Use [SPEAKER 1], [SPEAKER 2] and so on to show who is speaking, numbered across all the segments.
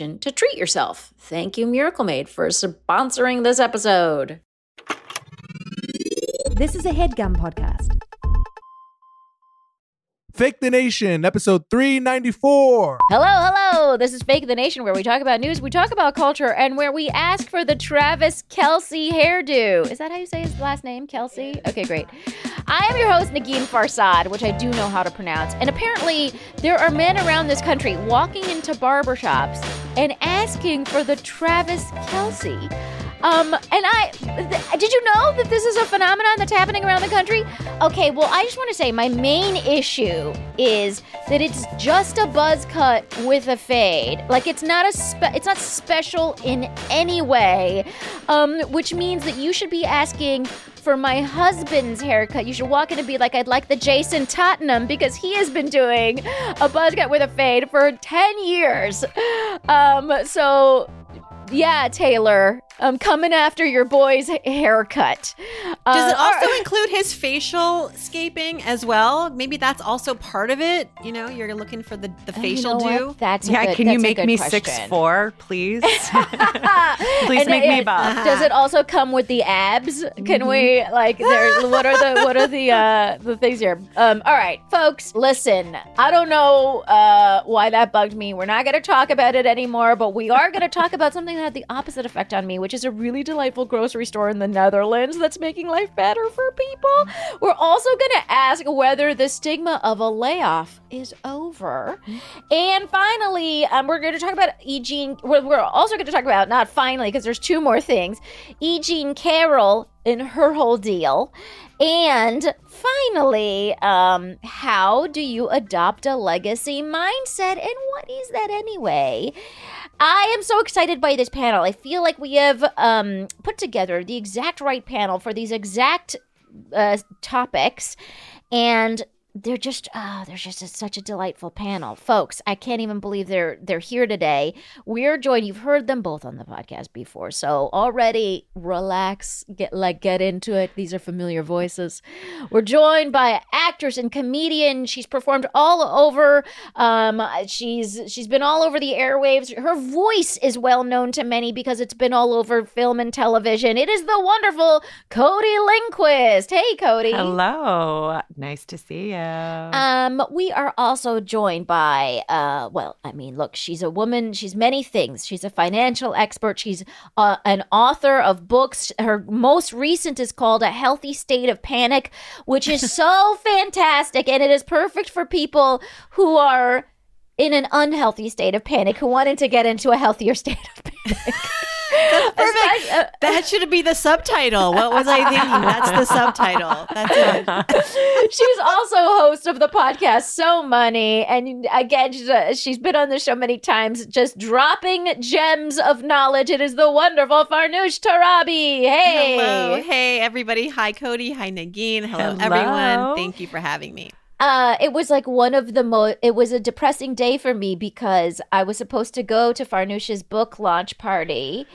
[SPEAKER 1] to treat yourself. Thank you, Miracle Made, for sponsoring this episode.
[SPEAKER 2] This is a headgum podcast.
[SPEAKER 3] Fake the Nation, episode 394.
[SPEAKER 1] Hello, hello. This is Fake the Nation, where we talk about news, we talk about culture, and where we ask for the Travis Kelce hairdo. Is that how you say his last name, Kelce? Okay, great. I am your host, Negin Farsad, which I do know how to pronounce. And apparently, there are men around this country walking into barbershops and asking for the Travis Kelce. Um, and I, th- did you know that this is a phenomenon that's happening around the country? Okay, well, I just want to say my main issue is that it's just a buzz cut with a fade. Like it's not a, spe- it's not special in any way, um, which means that you should be asking for my husband's haircut. You should walk in and be like, I'd like the Jason Tottenham because he has been doing a buzz cut with a fade for 10 years. Um, so yeah, Taylor, I'm coming after your boy's haircut. Uh,
[SPEAKER 4] Does it also are- include his facial scaping as well? Maybe that's also part of it. You know, you're looking for the, the facial
[SPEAKER 1] you know
[SPEAKER 4] do.
[SPEAKER 1] What? That's
[SPEAKER 5] yeah.
[SPEAKER 1] good,
[SPEAKER 5] can
[SPEAKER 1] that's
[SPEAKER 5] you make me
[SPEAKER 1] question.
[SPEAKER 5] six four, please? please
[SPEAKER 1] And
[SPEAKER 5] make
[SPEAKER 1] it-
[SPEAKER 5] me buff.
[SPEAKER 1] Does it also come with the abs? Can we like? There, what are the what are the uh the things here? Um. All right, folks, listen. I don't know uh why that bugged me. We're not going to talk about it anymore, but we are going to talk about something that had the opposite effect on me, which is a really delightful grocery store in the Netherlands that's making life better for people. We're also going to ask whether the stigma of a layoff is over. And finally, um, we're going to talk about E. Jean. We're, we're also going to talk about, not finally, because there's two more things E. Jean Carroll in her whole deal. And finally, um, how do you adopt a legacy mindset? And what is that anyway? I am so excited by this panel. I feel like we have um, put together the exact right panel for these exact uh, topics. And they're just oh, they're just a, such a delightful panel, folks. I can't even believe they're they're here today. We're joined. You've heard them both on the podcast before, so already relax, get like get into it. These are familiar voices. We're joined by actress and comedian. She's performed all over. Um, she's she's been all over the airwaves. Her voice is well known to many because it's been all over film and television. It is the wonderful Cody Lindquist. Hey, Cody.
[SPEAKER 5] Hello, nice to see you. Yeah.
[SPEAKER 1] Um, we are also joined by, uh, well, I mean, look, she's a woman. She's many things. She's a financial expert. She's uh, an author of books. Her most recent is called A Healthy State of Panic, which is so fantastic. And it is perfect for people who are in an unhealthy state of panic, who wanted to get into a healthier state of panic.
[SPEAKER 4] Perfect.
[SPEAKER 1] Especially- uh,
[SPEAKER 4] That should be the subtitle. What was I thinking? That's the subtitle. That's it.
[SPEAKER 1] she's also host of the podcast So Money, and again, she's, uh, she's been on the show many times, just dropping gems of knowledge. It is the wonderful Farnoosh Torabi. Hey,
[SPEAKER 4] Hello. Hey, everybody. Hi, Cody. Hi, Negin. Hello,
[SPEAKER 5] Hello.
[SPEAKER 4] everyone. Thank you for having me.
[SPEAKER 1] Uh, it was like one of the most. It was a depressing day for me because I was supposed to go to Farnoosh's book launch party,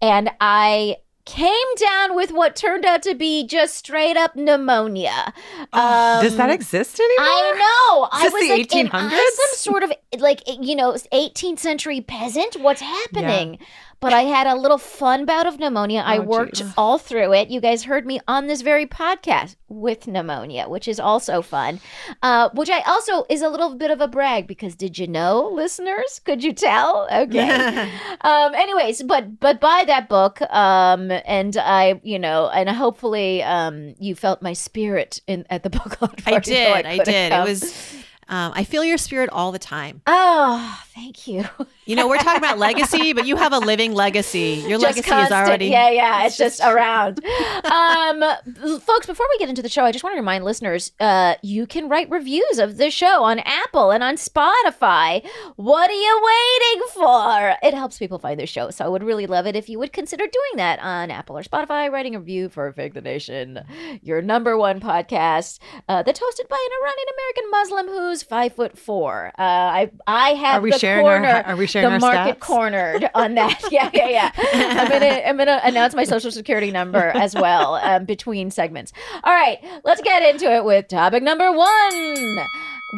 [SPEAKER 1] and I came down with what turned out to be just straight up pneumonia. Um,
[SPEAKER 5] Does that exist anymore?
[SPEAKER 1] I know. I was
[SPEAKER 5] the
[SPEAKER 1] like, am I some sort of like you know 18th century peasant? What's happening? But I had a little fun bout of pneumonia. I
[SPEAKER 5] Oh,
[SPEAKER 1] worked
[SPEAKER 5] geez.
[SPEAKER 1] all through it. You guys heard me on this very podcast with pneumonia, which is also fun. Uh, which I also is a little bit of a brag because did you know, listeners? Could you tell? Okay. um anyways but but buy that book um and i you know and hopefully um you felt my spirit in at the book launch
[SPEAKER 4] I
[SPEAKER 1] party,
[SPEAKER 4] did. I
[SPEAKER 1] couldn't
[SPEAKER 4] did. It was. Um, I feel your spirit all the time.
[SPEAKER 1] oh thank you.
[SPEAKER 4] You know, we're talking about legacy, but you have a living legacy. Your
[SPEAKER 1] Just
[SPEAKER 4] legacy
[SPEAKER 1] constant-
[SPEAKER 4] is already.
[SPEAKER 1] yeah yeah it's, just, around. Um folks before we get into the show i just want to remind listeners uh you can write reviews of the show on apple and on spotify. What are you waiting for? It helps people find the show so i would really love it if you would consider doing that on apple or spotify writing a review for fake the nation your number one podcast uh, that's hosted by an iranian american muslim who's five foot four. Uh i i have
[SPEAKER 5] Are we
[SPEAKER 1] the
[SPEAKER 5] sharing our- are we sharing
[SPEAKER 1] the market
[SPEAKER 5] stats?
[SPEAKER 1] cornered on that. Yeah yeah yeah. I'm gonna i'm gonna announce my social security number as well um, between segments. All right let's get into it with topic number one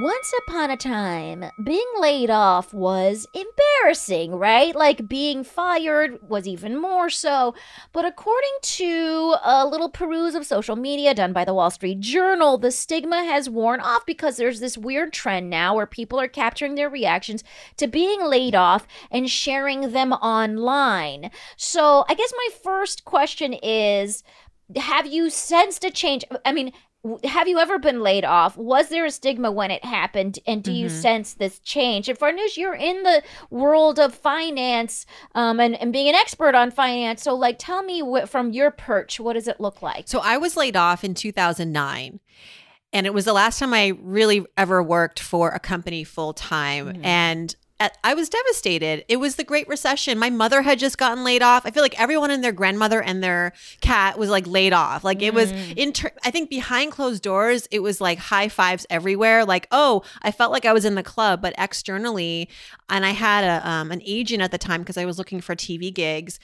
[SPEAKER 1] once upon a time, being laid off was embarrassing, right? Like being fired was even more so. But according to a little peruse of social media done by the Wall Street Journal, the stigma has worn off because there's this weird trend now where people are capturing their reactions to being laid off and sharing them online. So I guess my first question is have you sensed a change? I mean, have you ever been laid off? Was there a stigma when it happened? And do you
[SPEAKER 4] Mhm.
[SPEAKER 1] sense this change? And Farnoosh, you're in the world of finance um, and, and being an expert on finance. So, like, tell me what, from your perch, what does it look like?
[SPEAKER 4] So I was laid off in 2009. And it was the last time I really ever worked for a company full time.
[SPEAKER 1] Mhm.
[SPEAKER 4] And I was devastated. It was the Great Recession. My mother had just gotten laid off. I feel like everyone and their grandmother and their cat was like laid off. Like it was
[SPEAKER 1] in.
[SPEAKER 4] inter- I think behind closed doors, it was like high fives everywhere. Like, oh, I felt like I was in the club, but externally, and I had a um, an agent at the time because I was looking for TV gigs.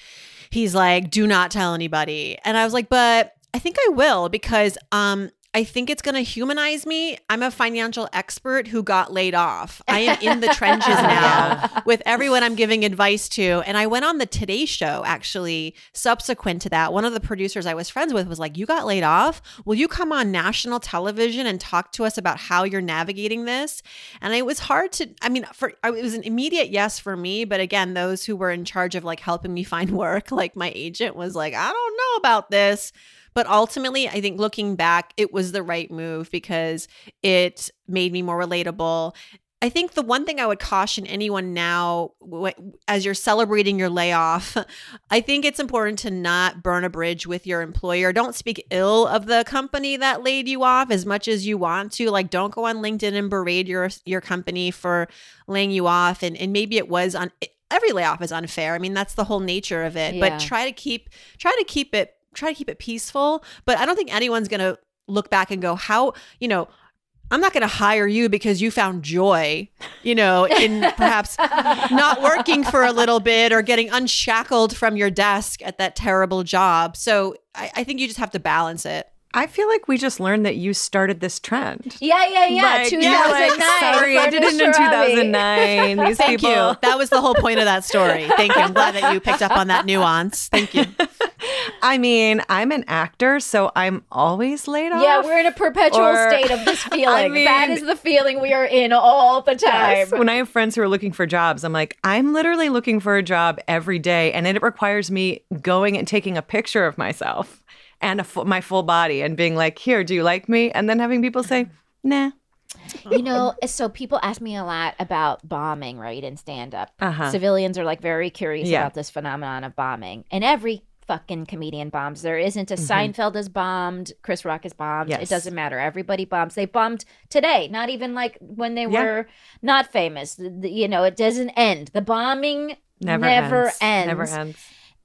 [SPEAKER 4] He's like, do not tell anybody, and I was like, but I think I will because um I think it's going to humanize me. I'm a financial expert who got laid off. I am in the trenches now with everyone I'm giving advice to. And I went on the Today Show actually subsequent to that. One of the producers I was friends with was like, You got laid off? Will you come on national television and talk to us about how you're navigating this? And it was hard to, I mean, for it was an immediate yes for me. But again, those who were in charge of like helping me find work, like my agent was like, I don't know about this. But ultimately, I think looking back, it was the right move because it made me more relatable. I think the one thing I would caution anyone now, as you're celebrating your layoff, I think it's important to not burn a bridge with your employer. Don't speak ill of the company that laid you off as much as you want to. Like, don't go on LinkedIn and berate your your company for laying you off. And and maybe it was on every layoff is unfair. I mean, that's the whole nature of it.
[SPEAKER 1] Yeah.
[SPEAKER 4] But try to keep try to keep it try to keep it peaceful. But I don't think anyone's gonna look back and go, how you know. I'm not going to hire you because you found joy, you know, in perhaps not working for a little bit or getting unshackled from your desk at that terrible job. So I, I think you just have to balance it.
[SPEAKER 5] I feel like we just learned that you started this trend.
[SPEAKER 1] Yeah, yeah, yeah.
[SPEAKER 5] Like,
[SPEAKER 1] 2009.
[SPEAKER 5] you're like, sorry, I did it in 2009. These
[SPEAKER 4] Thank
[SPEAKER 5] people.
[SPEAKER 4] you. That was the whole point of that story. Thank you. I'm glad that you picked up on that nuance. Thank you.
[SPEAKER 5] I mean, I'm an actor, so I'm always laid off.
[SPEAKER 1] Yeah, we're in a perpetual
[SPEAKER 5] Or-
[SPEAKER 1] state of this feeling.
[SPEAKER 5] mean-
[SPEAKER 1] that is the feeling we are in all the time.
[SPEAKER 5] Yes. When I have friends who are looking for jobs, I'm like, I'm literally looking for a job every day, and it requires me going and taking a picture of myself and a my full body and being like, "Here, do you like me?" And then having people say, "Nah."
[SPEAKER 1] you know, so people ask me a lot about bombing, right, in stand up.
[SPEAKER 5] Uh-huh.
[SPEAKER 1] Civilians are like very curious
[SPEAKER 5] Yeah.
[SPEAKER 1] about this phenomenon of bombing. And every fucking comedian bombs. There isn't a Seinfeld is bombed, Chris Rock is bombed. It
[SPEAKER 5] Mm-hmm.
[SPEAKER 1] Doesn't matter. Everybody bombs. They bombed today, not even like when they
[SPEAKER 5] Yeah.
[SPEAKER 1] were not famous. The- the- you know, it doesn't end. The bombing
[SPEAKER 5] Never,
[SPEAKER 1] Never
[SPEAKER 5] ends.
[SPEAKER 1] ends.
[SPEAKER 5] Never ends.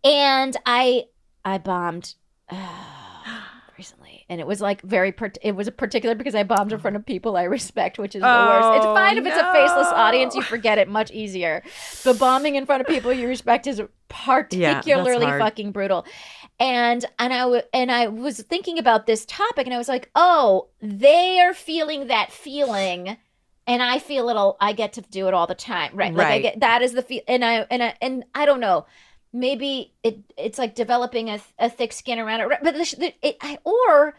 [SPEAKER 1] and I I bombed recently, and it was like very. Part- it was a particular because I bombed in front of people I respect, which is the worst. It's
[SPEAKER 5] Oh,
[SPEAKER 1] fine if it's a faceless audience; you forget it much easier. But bombing in front of people you respect is particularly
[SPEAKER 5] hard.
[SPEAKER 1] fucking brutal. And and I w- and I was thinking about this topic, and I was like, oh, they are feeling that feeling. And I feel it all. I get to do it all the time, right? Like I
[SPEAKER 5] Right.
[SPEAKER 1] get that is the feel, and I and I and I don't know maybe it it's like developing a, a thick skin around it but the, the, it I, or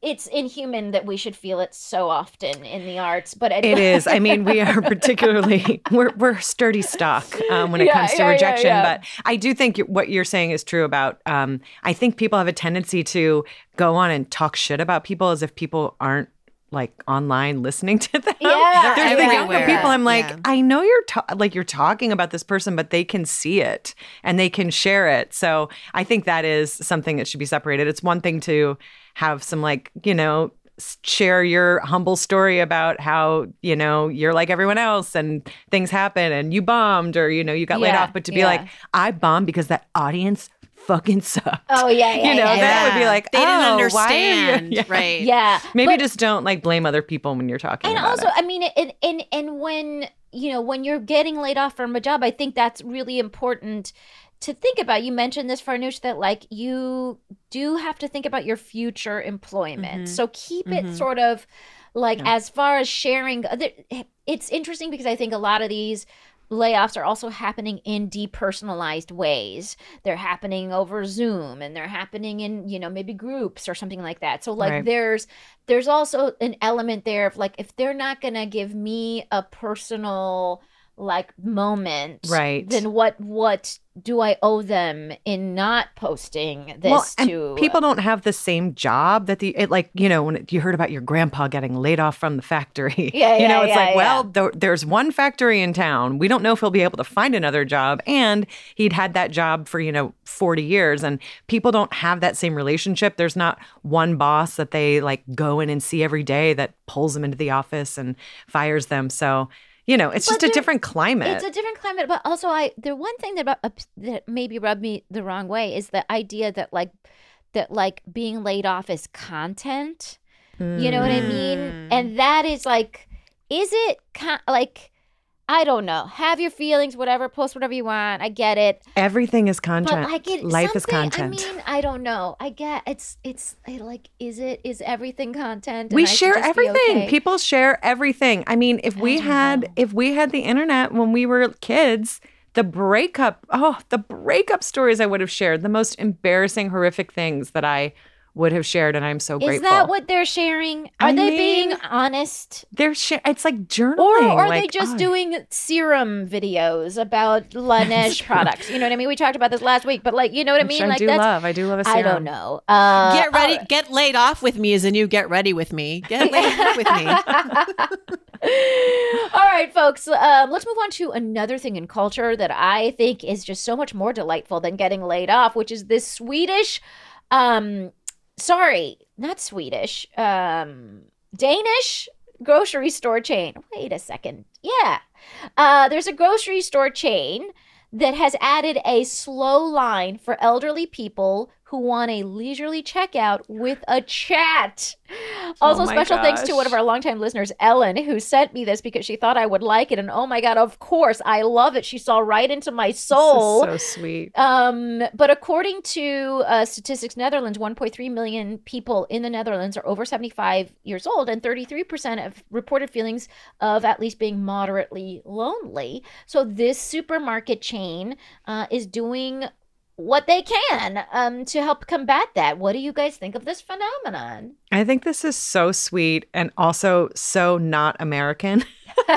[SPEAKER 1] it's inhuman that we should feel it so often in the arts but
[SPEAKER 5] It is. I mean, we are particularly we're we're sturdy stock um, when it
[SPEAKER 1] Yeah,
[SPEAKER 5] comes to
[SPEAKER 1] yeah,
[SPEAKER 5] rejection.
[SPEAKER 1] yeah.
[SPEAKER 5] But I do think what you're saying is true about. Um, I think people have a tendency to go on and talk shit about people as if people aren't like online listening to them.
[SPEAKER 1] Yeah,
[SPEAKER 5] There's the younger people. I'm like,
[SPEAKER 4] Yeah.
[SPEAKER 5] I know you're ta- like you're talking about this person, but they can see it and they can share it. So I think that is something that should be separated. It's one thing to have some like you know share your humble story about how you know you're like everyone else and things happen and you bombed or you know you got laid off but to be
[SPEAKER 1] yeah.
[SPEAKER 5] like i bombed because that audience fucking sucked
[SPEAKER 1] oh yeah yeah
[SPEAKER 5] you know
[SPEAKER 1] yeah,
[SPEAKER 5] that would be like
[SPEAKER 4] they didn't
[SPEAKER 5] oh, you-"
[SPEAKER 4] understand,
[SPEAKER 5] Yeah.
[SPEAKER 4] right?
[SPEAKER 1] yeah
[SPEAKER 5] maybe
[SPEAKER 1] But-
[SPEAKER 5] just don't like blame other people when you're talking
[SPEAKER 1] and
[SPEAKER 5] about
[SPEAKER 1] also
[SPEAKER 5] it.
[SPEAKER 1] i mean and and and when you know when you're getting laid off from a job i think that's really important to think about you mentioned this farnoosh that like you do have to think about your future employment
[SPEAKER 4] Mhm.
[SPEAKER 1] so keep it
[SPEAKER 4] Mhm.
[SPEAKER 1] sort of like
[SPEAKER 5] Yeah.
[SPEAKER 1] as far as sharing it's interesting because i think a lot of these layoffs are also happening in depersonalized ways they're happening over zoom and they're happening in you know maybe groups or something like that so like
[SPEAKER 5] Right.
[SPEAKER 1] there's there's also an element there of like if they're not gonna give me a personal like moment
[SPEAKER 5] Right.
[SPEAKER 1] then what what do i owe them in not posting this
[SPEAKER 5] well, and
[SPEAKER 1] to
[SPEAKER 5] people don't have the same job that the it like you know when it, you heard about your grandpa getting laid off from the factory.
[SPEAKER 1] Yeah,
[SPEAKER 5] you know it's
[SPEAKER 1] yeah,
[SPEAKER 5] like
[SPEAKER 1] yeah.
[SPEAKER 5] well th- there's one factory in town. We don't know if he'll be able to find another job. And he'd had that job for you know 40 years. And people don't have that same relationship. There's not one boss that they like go in and see every day that pulls them into the office and fires them. So you know it's
[SPEAKER 1] But
[SPEAKER 5] just a different climate
[SPEAKER 1] It's a different climate, but also I the one thing that ups- that maybe rubbed me the wrong way is the idea that like that like being laid off is content. You know what I mean?
[SPEAKER 4] Mm.
[SPEAKER 1] And that is like, is it con- like? I don't know. Have your feelings, whatever. Post whatever you want. I get it.
[SPEAKER 5] everything is content
[SPEAKER 1] But like it,
[SPEAKER 5] life is content
[SPEAKER 1] I mean, I don't know. I get it's it's I like. Is it is everything content?
[SPEAKER 5] we share everything
[SPEAKER 1] okay?
[SPEAKER 5] people share everything i mean if we had
[SPEAKER 1] know.
[SPEAKER 5] if we had the internet when we were kids the breakup oh the breakup stories i would have shared the most embarrassing horrific things that i would have shared and i'm so grateful.
[SPEAKER 1] Is that what they're sharing? Are
[SPEAKER 5] I
[SPEAKER 1] they being honest?
[SPEAKER 5] they're share it's like journaling,
[SPEAKER 1] Or
[SPEAKER 5] journaling
[SPEAKER 1] are they just
[SPEAKER 5] oh,
[SPEAKER 1] doing serum videos about Laneige products? You know what I mean? We talked about this last week, but like, you know what I mean?
[SPEAKER 5] i
[SPEAKER 1] like
[SPEAKER 5] do
[SPEAKER 1] that's
[SPEAKER 5] love i do love a
[SPEAKER 1] I
[SPEAKER 5] serum.
[SPEAKER 1] I don't know. Uh,
[SPEAKER 4] Get ready,
[SPEAKER 1] all
[SPEAKER 4] get laid off with me is a new get ready with me. Get laid off with me.
[SPEAKER 1] All right, folks. Um, let's move on to another thing in culture that I think is just so much more delightful than getting laid off, which is this Swedish, um, sorry, not Swedish, um, Danish grocery store chain. Wait a second. Yeah. Uh, there's a grocery store chain that has added a slow line for elderly people who want a leisurely checkout with a chat. Also,
[SPEAKER 5] Oh
[SPEAKER 1] special thanks to one of our longtime listeners, Ellen, who sent me this because she thought I would like it. And oh my God, of course, I love it. She saw right into my soul.
[SPEAKER 5] so sweet
[SPEAKER 1] Um, but according to uh, Statistics Netherlands, 1.3 million people in the Netherlands are over 75 years old, and 33% have reported feelings of at least being moderately lonely. So this supermarket chain uh, is doing what they can um, to help combat that. What do you guys think of this phenomenon?
[SPEAKER 5] I think this is so sweet and also so not American.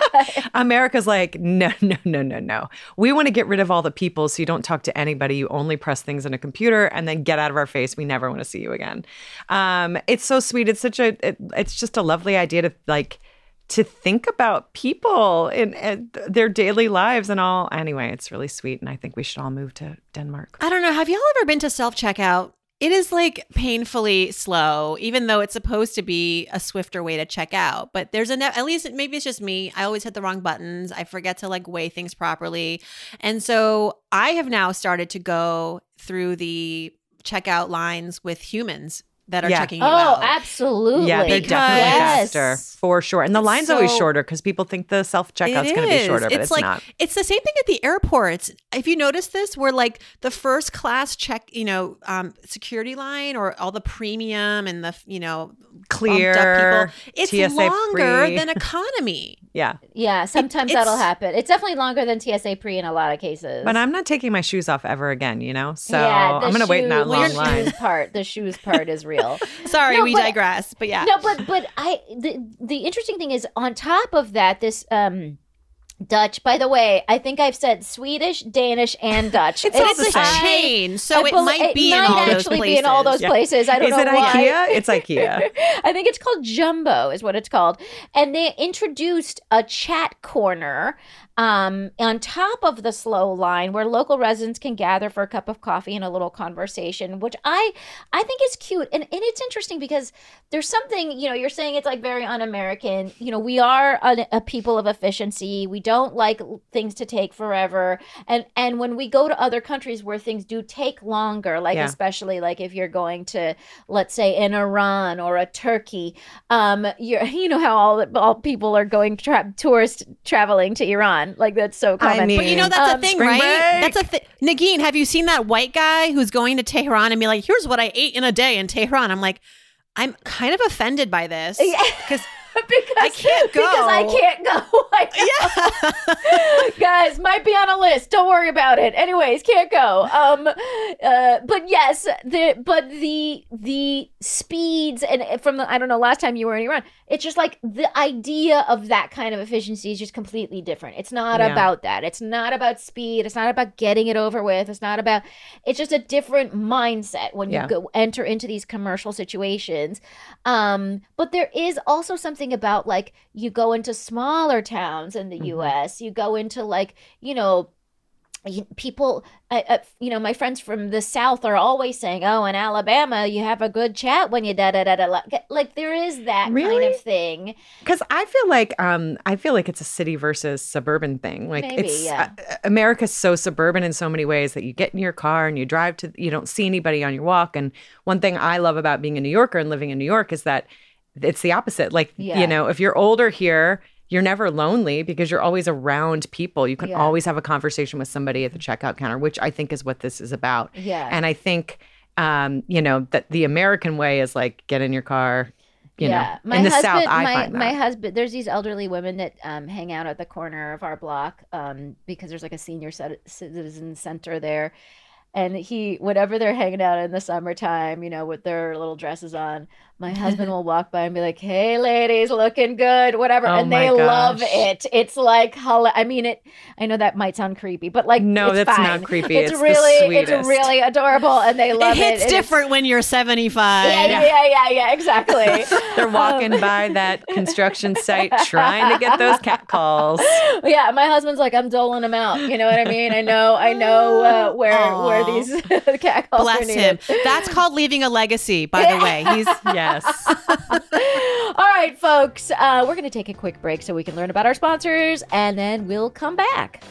[SPEAKER 5] America's like, no, no, no, no, no. We want to get rid of all the people so you don't talk to anybody. You only press things in a computer and then get out of our face. We never want to see you again. Um, it's so sweet. It's such a, it, it's just a lovely idea to like, to think about people in, in their daily lives and all. Anyway, it's really sweet. And I think we should all move to Denmark.
[SPEAKER 4] I don't know. Have y'all ever been to self checkout? It is like painfully slow, even though it's supposed to be a swifter way to check out. But there's a, at least maybe it's just me. I always hit the wrong buttons. I forget to like weigh things properly. And so I have now started to go through the checkout lines with humans that are
[SPEAKER 5] Yeah.
[SPEAKER 4] checking you
[SPEAKER 1] Oh,
[SPEAKER 4] out.
[SPEAKER 1] absolutely.
[SPEAKER 5] Yeah, they're definitely
[SPEAKER 1] Yes.
[SPEAKER 5] faster for sure. And the line's always shorter because people think the self checkout's
[SPEAKER 4] It
[SPEAKER 5] going to be
[SPEAKER 4] is.
[SPEAKER 5] shorter, but it's,
[SPEAKER 4] like
[SPEAKER 5] not.
[SPEAKER 4] it's the same thing at the airports. If you notice this, where like the first class check, you know, um, security line or all the premium and the you know
[SPEAKER 5] Clear,
[SPEAKER 4] bumped up people, it's
[SPEAKER 5] TSA
[SPEAKER 4] longer
[SPEAKER 5] free.
[SPEAKER 4] than economy.
[SPEAKER 5] Yeah.
[SPEAKER 1] Yeah, sometimes
[SPEAKER 4] it's-
[SPEAKER 1] that'll happen. It's definitely longer than TSA pre in a lot of cases.
[SPEAKER 5] But I'm not taking my shoes off ever again, you know? So
[SPEAKER 1] Yeah,
[SPEAKER 5] I'm going to wait in that
[SPEAKER 1] shoe-
[SPEAKER 5] long line.
[SPEAKER 1] Part, the shoes part is real.
[SPEAKER 4] Sorry,
[SPEAKER 1] No,
[SPEAKER 4] we
[SPEAKER 1] but-
[SPEAKER 4] digress. But yeah,
[SPEAKER 1] No, but but I the the interesting thing is on top of that, this um Dutch. By the way, I think I've said Swedish, Danish, and Dutch.
[SPEAKER 5] It's all
[SPEAKER 4] it's
[SPEAKER 5] the
[SPEAKER 4] a
[SPEAKER 5] same.
[SPEAKER 4] chain, so
[SPEAKER 1] I
[SPEAKER 4] it might be in
[SPEAKER 1] might
[SPEAKER 4] all those
[SPEAKER 1] actually
[SPEAKER 4] places.
[SPEAKER 1] be in all those
[SPEAKER 5] Yeah.
[SPEAKER 1] places. I don't know.
[SPEAKER 5] Is
[SPEAKER 1] know
[SPEAKER 5] it
[SPEAKER 1] why.
[SPEAKER 5] IKEA? It's IKEA.
[SPEAKER 1] I think it's called Jumbo, is what it's called. And they introduced a chat corner um, on top of the slow line where local residents can gather for a cup of coffee and a little conversation, which I I think is cute. And, and it's interesting because there's something, you know, you're saying it's like very un American. You know, we are a, a people of efficiency. We don't like things to take forever. And and when we go to other countries where things do take longer, like
[SPEAKER 5] Yeah.
[SPEAKER 1] especially like if you're going to, let's say, in Iran or a Turkey, um, you're you know how all all people are going tra- tourist traveling to Iran, like that's so
[SPEAKER 5] I
[SPEAKER 1] common.
[SPEAKER 5] mean-
[SPEAKER 4] But you know that's
[SPEAKER 1] Um,
[SPEAKER 4] a thing, right?
[SPEAKER 5] break.
[SPEAKER 4] That's a thing. Negin, have you seen that white guy who's going to Tehran and be like, "Here's what I ate in a day in Tehran"? I'm like, I'm kind of offended by this
[SPEAKER 1] Yeah.
[SPEAKER 4] because I can't go.
[SPEAKER 1] Because I can't go. I know. Guys, might be on a list. Don't worry about it. Anyways, can't go. Um, uh, but yes, the but the the speeds and from the I don't know last time you were in Iran, it's just like the idea of that kind of efficiency is just completely different. It's not
[SPEAKER 5] Yeah.
[SPEAKER 1] about that. It's not about speed. It's not about getting it over with. It's not about. It's just a different mindset when you go enter into these commercial situations. Um, but there is also something about like you go into smaller towns in the
[SPEAKER 5] Mhm.
[SPEAKER 1] US, you go into like, you know, people I, I, you know my friends from the south are always saying oh in alabama you have a good chat when you da da da da la-" like there is that kind of thing
[SPEAKER 5] Because I feel like um, I feel like it's a city versus suburban thing. Like
[SPEAKER 1] Maybe,
[SPEAKER 5] it's
[SPEAKER 1] yeah.
[SPEAKER 5] uh, America's so suburban in so many ways that you get in your car and you drive to you don't see anybody on your walk. And one thing I love about being a New Yorker and living in New York is that it's the opposite. Like
[SPEAKER 1] Yeah.
[SPEAKER 5] you know, if you're older here. You're never lonely because you're always around people. You can
[SPEAKER 1] Yeah.
[SPEAKER 5] always have a conversation with somebody at the checkout counter, which I think is what this is about.
[SPEAKER 1] yeah
[SPEAKER 5] And I think, um, you know, that the American way is like get in your car. You
[SPEAKER 1] yeah,
[SPEAKER 5] know, in the South, I
[SPEAKER 1] my,
[SPEAKER 5] find that.
[SPEAKER 1] my husband. There's these elderly women that um, hang out at the corner of our block um, because there's like a senior citizen center there, and he, whenever they're hanging out in the summertime, you know, with their little dresses on, my husband will walk by and be like, "Hey, ladies, looking good," whatever,
[SPEAKER 5] Oh
[SPEAKER 1] and they love it. It's like, I mean, it. I know that might sound creepy, but like,
[SPEAKER 5] No, that's
[SPEAKER 1] fine.
[SPEAKER 5] not creepy.
[SPEAKER 1] It's,
[SPEAKER 5] It's
[SPEAKER 1] really, it's really adorable, and they love
[SPEAKER 4] it hits
[SPEAKER 1] it's-
[SPEAKER 4] different when you're 75.
[SPEAKER 1] Yeah, yeah, yeah, yeah, yeah, exactly.
[SPEAKER 5] They're walking
[SPEAKER 1] Um,
[SPEAKER 5] by that construction site trying to get those cat calls.
[SPEAKER 1] yeah, my husband's like, I'm doling them out. You know what I mean? I know, I know uh, where where
[SPEAKER 4] Aw.
[SPEAKER 1] These cat calls
[SPEAKER 4] Bless him. That's called leaving a legacy, by the way. He's
[SPEAKER 5] Yes.
[SPEAKER 1] All right, folks, uh, we're going to take a quick break so we can learn about our sponsors, and then we'll come back.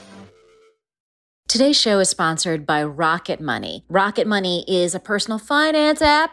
[SPEAKER 1] Today's show is sponsored by Rocket Money. Rocket Money is a personal finance app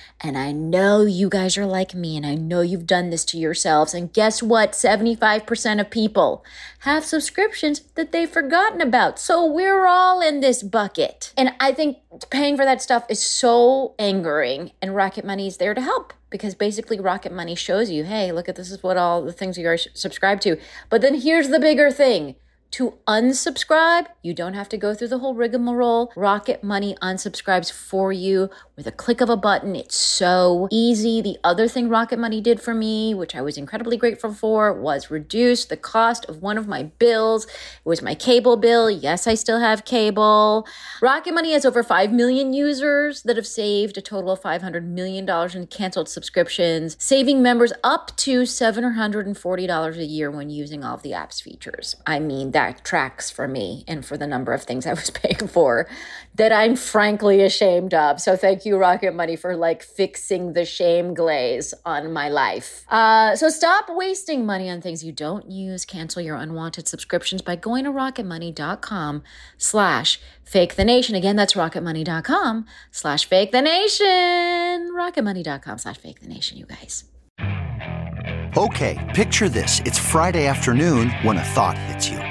[SPEAKER 1] And I know you guys are like me, and I know you've done this to yourselves. And guess what? 75% of people have subscriptions that they've forgotten about. So we're all in this bucket. And I think paying for that stuff is so angering, and Rocket Money is there to help because basically Rocket Money shows you, hey, look at this is what all the things you are subscribed to. But then here's the bigger thing to unsubscribe, you don't have to go through the whole rigmarole. Rocket Money unsubscribes for you with a click of a button. It's so easy. The other thing Rocket Money did for me, which I was incredibly grateful for, was reduce the cost of one of my bills. It was my cable bill. Yes, I still have cable. Rocket Money has over 5 million users that have saved a total of $500 million in canceled subscriptions, saving members up to $740 a year when using all of the app's features. I mean, that tracks for me and for the number of things I was paying for that I'm frankly ashamed of. So thank you, Rocket Money, for like fixing the shame glaze on my life. Uh, so stop wasting money on things you don't use. Cancel your unwanted subscriptions by going to rocketmoney.com slash fake the nation. Again, that's rocketmoney.com slash fake the nation. Rocketmoney.com slash fake the nation, you guys.
[SPEAKER 6] Okay, picture this. It's Friday afternoon when a thought hits you.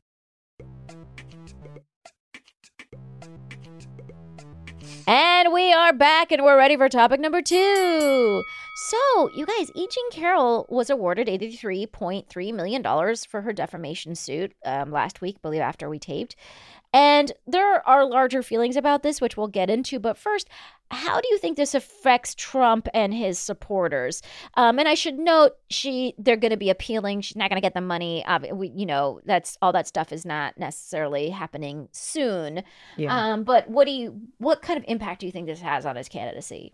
[SPEAKER 1] And we are back and we're ready for topic number two. So, you guys, E. Jean Carroll was awarded $83.3 million for her defamation suit um, last week, believe after we taped. And there are larger feelings about this, which we'll get into. But first, how do you think this affects Trump and his supporters? Um, and I should note, she they're going to be appealing. She's not going to get the money. Uh, we, you know, that's all that stuff is not necessarily happening soon.
[SPEAKER 5] Yeah.
[SPEAKER 1] Um, but what do you? What kind of impact do you think this has on his candidacy?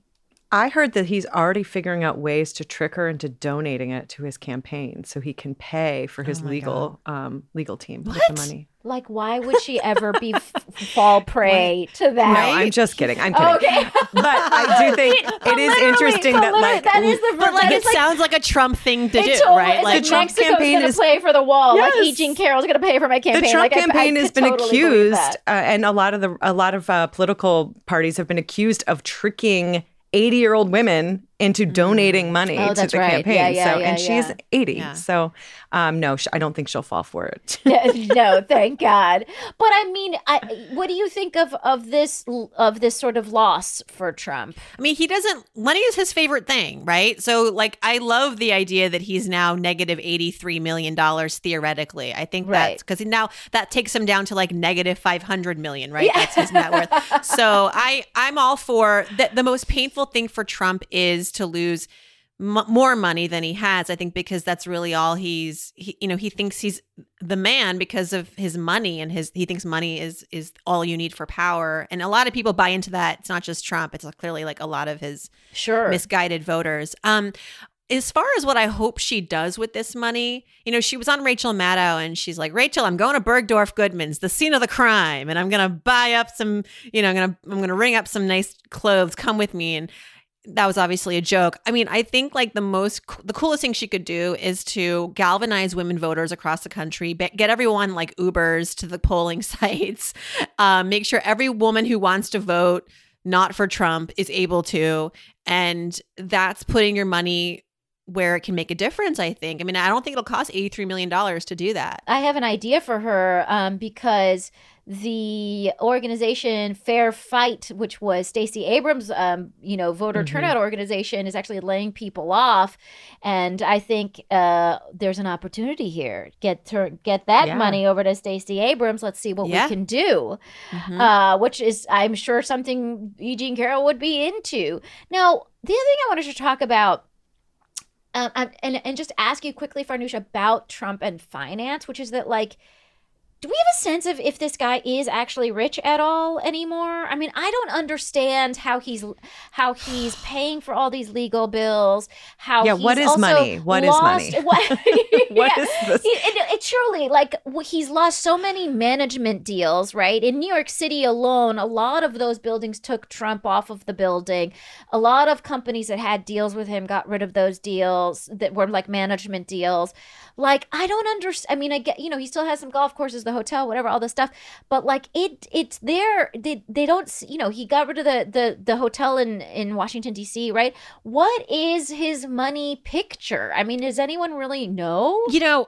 [SPEAKER 5] I heard that he's already figuring out ways to trick her into donating it to his campaign so he can pay for his legal um, legal team with the money.
[SPEAKER 1] Like, why would she ever be f- fall prey to that?
[SPEAKER 5] No, I'm just kidding. I'm kidding.
[SPEAKER 1] Okay.
[SPEAKER 5] But I do think
[SPEAKER 1] But
[SPEAKER 5] it is interesting that like
[SPEAKER 1] that is the
[SPEAKER 4] But like,
[SPEAKER 1] it's
[SPEAKER 4] it sounds like a Trump thing to do,
[SPEAKER 1] it's totally-
[SPEAKER 4] right? Like,
[SPEAKER 1] like
[SPEAKER 5] The Trump
[SPEAKER 1] Mexico's
[SPEAKER 5] campaign
[SPEAKER 1] gonna
[SPEAKER 5] is-
[SPEAKER 1] play for the wall. Like E.
[SPEAKER 5] Yes.
[SPEAKER 1] Jean Carroll's gonna pay for my campaign.
[SPEAKER 5] the Trump
[SPEAKER 1] like, I- I
[SPEAKER 5] campaign has been
[SPEAKER 1] totally
[SPEAKER 5] accused, uh, and a lot of the a lot of uh, political parties have been accused of tricking 80 year old women into donating money
[SPEAKER 1] Oh,
[SPEAKER 5] to
[SPEAKER 1] that's
[SPEAKER 5] the
[SPEAKER 1] right.
[SPEAKER 5] campaign.
[SPEAKER 1] Yeah, yeah,
[SPEAKER 5] so,
[SPEAKER 1] yeah,
[SPEAKER 5] and she's
[SPEAKER 1] yeah.
[SPEAKER 5] 80.
[SPEAKER 4] Yeah.
[SPEAKER 5] So, um, no, sh- I don't think she'll fall for it.
[SPEAKER 1] no, thank God. But I mean, I, what do you think of of this of this sort of loss for Trump?
[SPEAKER 4] I mean, he doesn't. Money is his favorite thing, right? So, like, I love the idea that he's now negative eighty-three million dollars theoretically. I think
[SPEAKER 1] Right.
[SPEAKER 4] that's because now that takes him down to like negative five hundred million, right? That's his net worth. So, I I'm all for that. The most painful thing for Trump is to lose m- more money than he has. I think because that's really all he's. He, you know, he thinks he's the man because of his money and his. He thinks money is is all you need for power, and a lot of people buy into that. It's not just Trump. It's clearly like a lot of his
[SPEAKER 1] Sure.
[SPEAKER 4] misguided voters. Um, as far as what I hope she does with this money, you know, she was on Rachel Maddow and she's like, Rachel, I'm going to Bergdorf Goodman's, the scene of the crime, and I'm gonna buy up some, you know, I'm gonna I'm gonna ring up some nice clothes. Come with me. And that was obviously a joke. I mean, I think like the most the coolest thing she could do is to galvanize women voters across the country, get everyone like Ubers to the polling sites, um, make sure every woman who wants to vote not for Trump is able to, and that's putting your money where it can make a difference. I think. I mean, I don't think it'll cost eighty three million dollars to do that.
[SPEAKER 1] I have an idea for her um, because the organization Fair Fight, which was Stacey Abrams, um, you know, voter
[SPEAKER 5] Mhm.
[SPEAKER 1] turnout organization, is actually laying people off, and I think uh, there's an opportunity here. Get tur- get that
[SPEAKER 5] Yeah.
[SPEAKER 1] money over to Stacey Abrams. Let's see what
[SPEAKER 4] Yeah.
[SPEAKER 1] we can do.
[SPEAKER 4] Mhm.
[SPEAKER 1] Uh, which is, I'm sure, something Eugene Carroll would be into. Now, the other thing I wanted to talk about. Um, and and just ask you quickly, Farnoosh, about Trump and finance, which is that like, do we have a sense of if this guy is actually rich at all anymore? I mean, I don't understand how he's how he's paying for all these legal bills. How
[SPEAKER 5] Yeah, what is money? What is
[SPEAKER 1] lost-
[SPEAKER 5] money?
[SPEAKER 1] What,
[SPEAKER 5] What
[SPEAKER 1] Yeah.
[SPEAKER 5] is this?
[SPEAKER 1] He- it, it surely like he's lost so many management deals, right? In New York City alone, a lot of those buildings took Trump off of the building. A lot of companies that had deals with him got rid of those deals that were like management deals. Like I don't understand. I mean, I get you know he still has some golf courses, the hotel, whatever, all this stuff. But like it, it's there. They they don't. You know, he got rid of the the the hotel in in Washington D.C. Right? What is his money picture? I mean, does anyone really know?
[SPEAKER 4] you know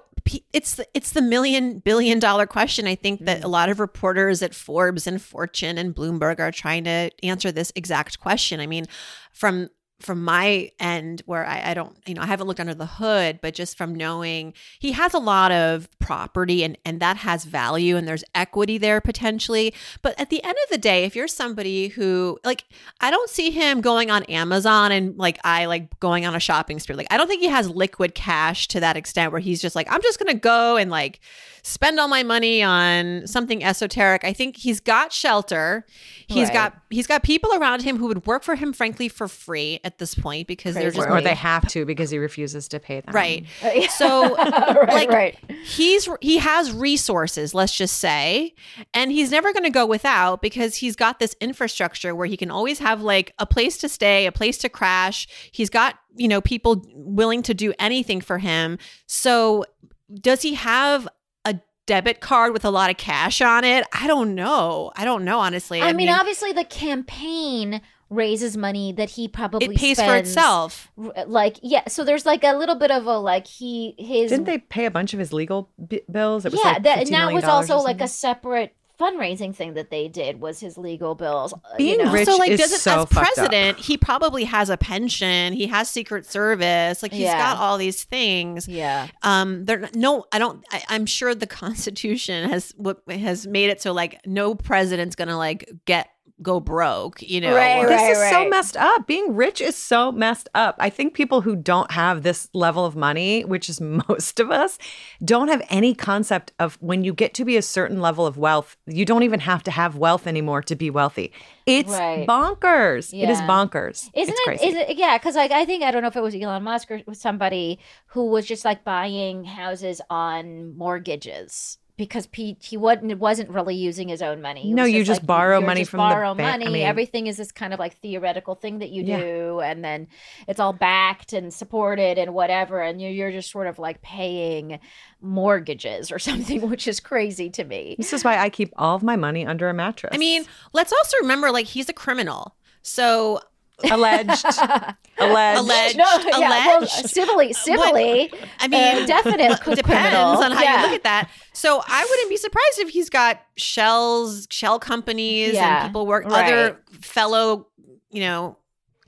[SPEAKER 4] it's the, it's the million billion dollar question i think that mm. a lot of reporters at forbes and fortune and bloomberg are trying to answer this exact question i mean from from my end where I, I don't you know i haven't looked under the hood but just from knowing he has a lot of property and and that has value and there's equity there potentially. But at the end of the day if you're somebody who like i don't see him going on amazon and like i like going on a shopping spree. Like i don't think he has liquid cash to that extent where he's just like i'm just gonna go and like spend all my money on something esoteric. I think he's got shelter. He's
[SPEAKER 1] Right.
[SPEAKER 4] got he's got people around him who would work for him, frankly, for free at this point because they're just
[SPEAKER 5] or, or they have to because he refuses to pay them.
[SPEAKER 4] right. So,
[SPEAKER 1] right,
[SPEAKER 4] like,
[SPEAKER 1] right.
[SPEAKER 4] He's he has resources, let's just say, and he's never going to go without because he's got this infrastructure where he can always have like a place to stay, a place to crash. He's got you know people willing to do anything for him. So, does he have a debit card with a lot of cash on it? I don't know. I don't know honestly.
[SPEAKER 1] I, mean, obviously, the campaign raises money that he probably
[SPEAKER 4] it pays for itself.
[SPEAKER 1] Like, yeah. So there's like a little bit of a like he his
[SPEAKER 5] Didn't they pay a bunch of his legal b- bills? It was
[SPEAKER 1] yeah.
[SPEAKER 5] like
[SPEAKER 1] that
[SPEAKER 5] $15
[SPEAKER 1] and that was also like a separate fundraising thing that they did was his legal bills. uh,
[SPEAKER 5] Being
[SPEAKER 1] you know?
[SPEAKER 5] rich
[SPEAKER 4] so like
[SPEAKER 5] is
[SPEAKER 4] does it
[SPEAKER 5] so
[SPEAKER 4] as
[SPEAKER 5] fucked up.
[SPEAKER 4] president he probably has a pension he has secret service like he's
[SPEAKER 1] Yeah.
[SPEAKER 4] got all these things
[SPEAKER 1] Yeah.
[SPEAKER 4] um there no i don't I, i'm sure the constitution has what has made it so like no president's gonna like get go broke you know
[SPEAKER 1] Right,
[SPEAKER 4] or-
[SPEAKER 5] This
[SPEAKER 1] right,
[SPEAKER 5] is so messed up. Being rich is so messed up. I think people who don't have this level of money, which is most of us, don't have any concept of when you get to be a certain level of wealth, you don't even have to have wealth anymore to be wealthy. It's
[SPEAKER 1] Right.
[SPEAKER 5] bonkers. It is bonkers.
[SPEAKER 1] Isn't
[SPEAKER 5] it's
[SPEAKER 1] it?
[SPEAKER 5] crazy.
[SPEAKER 1] Is it? Yeah, because like I think I don't know if it was Elon Musk or was somebody who was just like buying houses on mortgages because Pete he wasn't wasn't really using his own money. He
[SPEAKER 5] No,
[SPEAKER 1] was
[SPEAKER 5] you just
[SPEAKER 1] like,
[SPEAKER 5] borrow
[SPEAKER 1] you're
[SPEAKER 5] money
[SPEAKER 1] just
[SPEAKER 5] from the
[SPEAKER 1] borrow
[SPEAKER 5] bank. I
[SPEAKER 1] money.
[SPEAKER 5] mean-
[SPEAKER 1] Everything is this kind of like theoretical thing that you
[SPEAKER 5] Yeah.
[SPEAKER 1] do, and then it's all backed and supported and whatever, and you're you're just sort of like paying mortgages or something, which is crazy to me.
[SPEAKER 5] This is why I keep all of my money under a mattress.
[SPEAKER 4] i mean let's also remember like he's a criminal so
[SPEAKER 5] alleged, alleged.
[SPEAKER 4] Alleged.
[SPEAKER 1] No, yeah, well,
[SPEAKER 4] alleged.
[SPEAKER 1] civilly, civilly.
[SPEAKER 4] I mean,
[SPEAKER 1] uh, definite
[SPEAKER 4] it depends
[SPEAKER 1] criminal.
[SPEAKER 4] on how
[SPEAKER 1] Yeah.
[SPEAKER 4] you look at that. So I wouldn't be surprised if he's got shells, shell companies,
[SPEAKER 1] Yeah,
[SPEAKER 4] and people work
[SPEAKER 1] right.
[SPEAKER 4] other fellow, you know,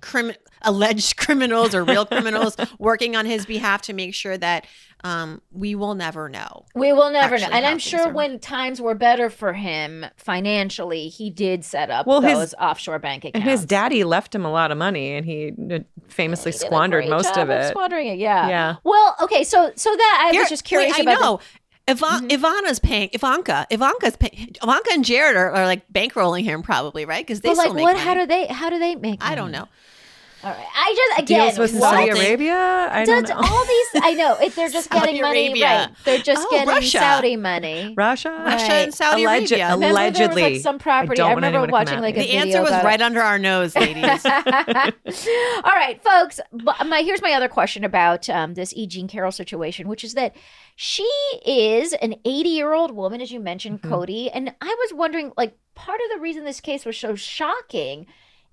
[SPEAKER 4] crim- alleged criminals or real criminals working on his behalf to make sure that um, we will never know.
[SPEAKER 1] We will never know. And I'm sure
[SPEAKER 4] are.
[SPEAKER 1] when times were better for him financially, he did set up
[SPEAKER 5] Well, his-
[SPEAKER 1] offshore bank accounts.
[SPEAKER 5] And his daddy left him a lot of money, and he uh, famously
[SPEAKER 1] He
[SPEAKER 5] squandered most of it.
[SPEAKER 1] Squandering it, yeah.
[SPEAKER 5] Yeah.
[SPEAKER 1] Well, okay, so so that I
[SPEAKER 4] Here-
[SPEAKER 1] was just curious
[SPEAKER 4] wait,
[SPEAKER 1] about.
[SPEAKER 4] I
[SPEAKER 1] the-
[SPEAKER 4] know. Ivan- Ivana's paying Ivanka. Ivanka's paying Ivanka and Jared are, are like bankrolling him probably, right? Because they
[SPEAKER 1] but
[SPEAKER 4] still
[SPEAKER 1] like,
[SPEAKER 4] make
[SPEAKER 1] what?
[SPEAKER 4] money.
[SPEAKER 1] how do they? How do they make?
[SPEAKER 4] I don't know.
[SPEAKER 1] All right, I just again
[SPEAKER 5] Deals with? Saudi
[SPEAKER 4] Something.
[SPEAKER 5] Arabia. I don't know.
[SPEAKER 1] all these? I know if they're just
[SPEAKER 4] Saudi
[SPEAKER 1] getting money,
[SPEAKER 4] Arabia.
[SPEAKER 1] right? They're just
[SPEAKER 4] Oh,
[SPEAKER 1] getting
[SPEAKER 4] Russia.
[SPEAKER 1] Saudi money.
[SPEAKER 5] Russia.
[SPEAKER 4] Russia and Saudi
[SPEAKER 5] Alleged-
[SPEAKER 4] Arabia.
[SPEAKER 1] Remember there was, like,
[SPEAKER 5] allegedly.
[SPEAKER 1] some property. I,
[SPEAKER 5] don't want
[SPEAKER 1] remember
[SPEAKER 5] anyone to come
[SPEAKER 1] watching
[SPEAKER 5] at
[SPEAKER 1] like a
[SPEAKER 4] the
[SPEAKER 1] video
[SPEAKER 4] answer was
[SPEAKER 1] about it.
[SPEAKER 4] right under our nose, ladies.
[SPEAKER 1] All right, folks. But my here's my other question about um, this E. Jean Carroll situation, which is that she is an 80 year old woman, as you mentioned,
[SPEAKER 5] Mhm.
[SPEAKER 1] Cody, and I was wondering, like, part of the reason this case was so shocking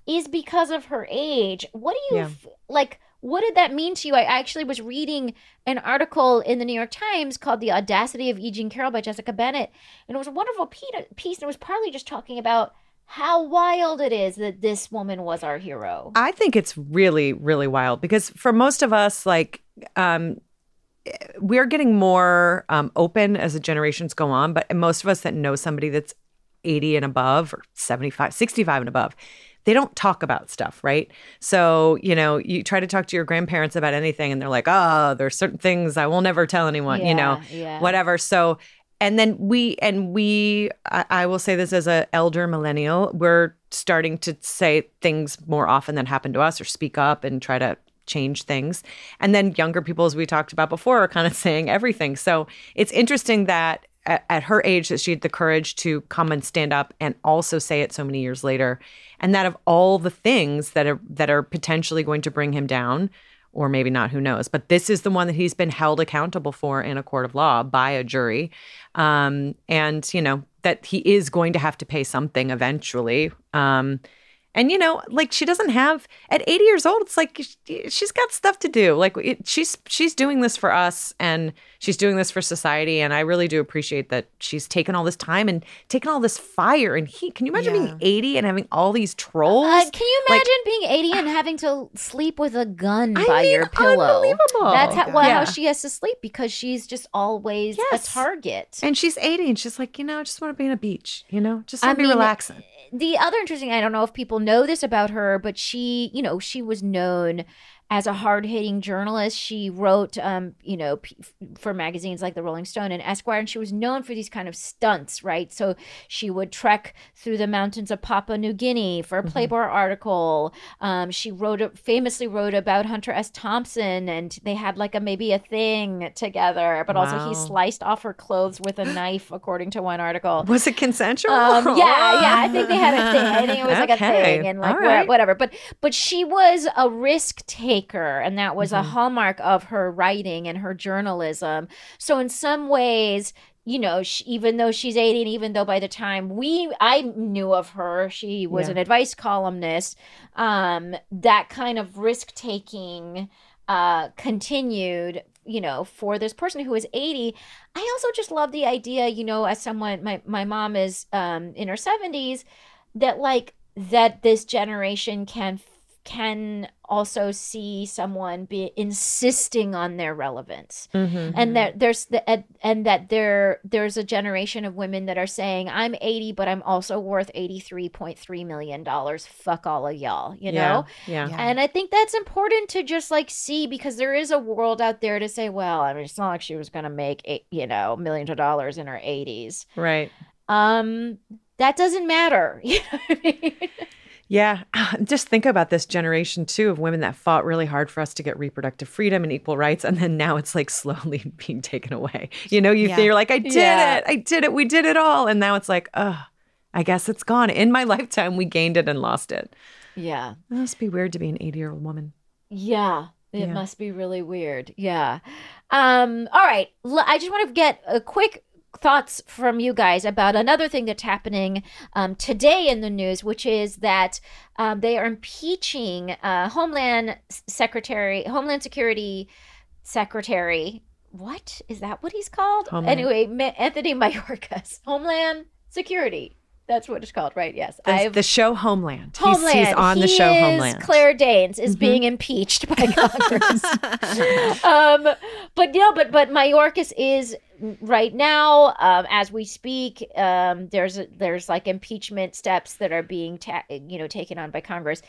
[SPEAKER 1] is because of her age. What do you
[SPEAKER 5] Yeah.
[SPEAKER 1] f- like? what did that mean to you? I actually was reading an article in the New York Times called The Audacity of E. Jean Carroll by Jessica Bennett. And it was a wonderful piece. And it was partly just talking about how wild it is that this woman was our hero.
[SPEAKER 5] I think it's really, really wild because for most of us, like, um, we're getting more um, open as the generations go on, but most of us that know somebody that's 80 and above or 75, 65 and above, they don't talk about stuff, right? So, you know, you try to talk to your grandparents about anything and they're like, oh, there's certain things I will never tell anyone, you know,
[SPEAKER 1] Yeah, yeah.
[SPEAKER 5] whatever. So, and then we, and we, I, I will say this as a elder millennial, we're starting to say things more often than happen to us or speak up and try to change things. And then younger people, as we talked about before, are kind of saying everything. So it's interesting that at, at her age that she had the courage to come and stand up and also say it so many years later. And that of all the things that are that are potentially going to bring him down, or maybe not, who knows? But this is the one that he's been held accountable for in a court of law by a jury. Um, and, you know, that he is going to have to pay something eventually. Um, and you know, like she doesn't have at 80 years old. It's like she- she's got stuff to do. Like it, she's she's doing this for us, and she's doing this for society. And I really do appreciate that she's taken all this time and taken all this fire and heat. Can you imagine
[SPEAKER 4] Yeah.
[SPEAKER 5] being 80 and having all these trolls?
[SPEAKER 1] Uh, can you
[SPEAKER 5] Like-
[SPEAKER 1] imagine being 80 and having to sleep with a gun
[SPEAKER 5] I
[SPEAKER 1] by
[SPEAKER 5] mean,
[SPEAKER 1] your pillow?
[SPEAKER 5] unbelievable.
[SPEAKER 1] That's how, well,
[SPEAKER 5] Yeah.
[SPEAKER 1] how she has to sleep because she's just always
[SPEAKER 5] Yes.
[SPEAKER 1] a target.
[SPEAKER 5] And she's 80 and she's like, you know, I just want to be on a beach, you know, just want to be
[SPEAKER 1] mean,
[SPEAKER 5] relaxing.
[SPEAKER 1] The other interesting i don't know if people know this about her but she you know she was known as a hard-hitting journalist she wrote um you know p- for magazines like the rolling stone and esquire and she was known for these kind of stunts right so she would trek through the mountains of papua new guinea for a
[SPEAKER 5] Mm-hmm.
[SPEAKER 1] playboy article um she wrote famously wrote about hunter s thompson and they had like a maybe a thing together but also he sliced off her clothes with a knife according to one article
[SPEAKER 5] Was it consensual?
[SPEAKER 1] um, yeah, yeah. I think they had a thing. I think it was like a thing, and like
[SPEAKER 5] right.
[SPEAKER 1] whatever. But but she was a risk taker, and that was a
[SPEAKER 5] Mm-hmm.
[SPEAKER 1] hallmark of her writing and her journalism. So in some ways. You know, she, even though she's 80, and even though by the time we I knew of her, she was
[SPEAKER 5] Yeah.
[SPEAKER 1] an advice columnist. Um, that kind of risk taking uh, continued you know for this person who is 80 i also just love the idea you know as someone my, my mom is um in her 70s that like that this generation can can also see someone be insisting on their relevance
[SPEAKER 5] Mhm.
[SPEAKER 1] and that there's the and- and that there there's a generation of women that are saying i'm 80 but i'm also worth 83.3 million dollars fuck all of y'all you know
[SPEAKER 5] Yeah. yeah.
[SPEAKER 1] and I think that's important to just like see because there is a world out there to say, well, I mean, it's not like she was going to make, eight, you know, millions of dollars in her 80s.
[SPEAKER 5] Right.
[SPEAKER 1] Um, that doesn't matter. You know what I mean?
[SPEAKER 5] Yeah. Just think about this generation too of women that fought really hard for us to get reproductive freedom and equal rights. And then now it's like slowly being taken away. You know, you,
[SPEAKER 4] yeah.
[SPEAKER 5] you're like, I did
[SPEAKER 1] Yeah.
[SPEAKER 5] it. I did it. We did it all. And now it's like, oh, I guess it's gone. In my lifetime, we gained it and lost it.
[SPEAKER 1] Yeah.
[SPEAKER 5] It must be weird to be an 80 year old woman.
[SPEAKER 1] Yeah. It
[SPEAKER 5] Yeah.
[SPEAKER 1] must be really weird. Yeah. Um, all right. I just want to get a quick thoughts from you guys about another thing that's happening um, today in the news, which is that um, they are impeaching uh, Homeland Secretary, Homeland Security Secretary. What is that? What he's called?
[SPEAKER 5] Homeland.
[SPEAKER 1] Anyway, Anthony Mayorkas, Homeland Security. That's what it's called, right? Yes,
[SPEAKER 5] The, the show Homeland.
[SPEAKER 1] Homeland.
[SPEAKER 5] He's, on the show
[SPEAKER 1] is-
[SPEAKER 5] Homeland.
[SPEAKER 1] Claire Danes is
[SPEAKER 5] Mhm.
[SPEAKER 1] being impeached by Congress. um, but no, but but Mayorkas is right now, um, as we speak. Um, there's a, there's like impeachment steps that are being ta- you know taken on by Congress.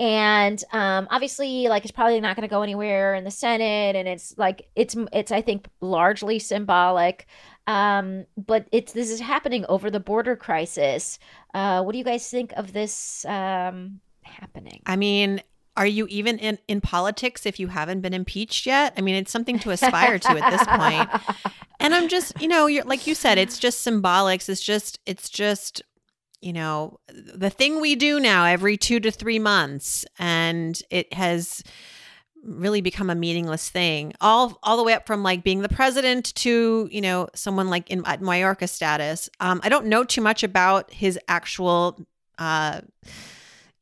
[SPEAKER 1] And um, obviously, like it's probably not going to go anywhere in the Senate, and it's like it's it's I think largely symbolic. Um, but it's this is happening over the border crisis. Uh, what do you guys think of this um, happening?
[SPEAKER 4] I mean, are you even in, in politics if you haven't been impeached yet? I mean, it's something to aspire to at this point. And I'm just, you know, you're like you said, it's just symbolics. It's just, it's just, you know, the thing we do now every two to three months, and it has really become a meaningless thing. All all the way up from like being the president to you know someone like in at Mayorkas status. Um, I don't know too much about his actual. Uh,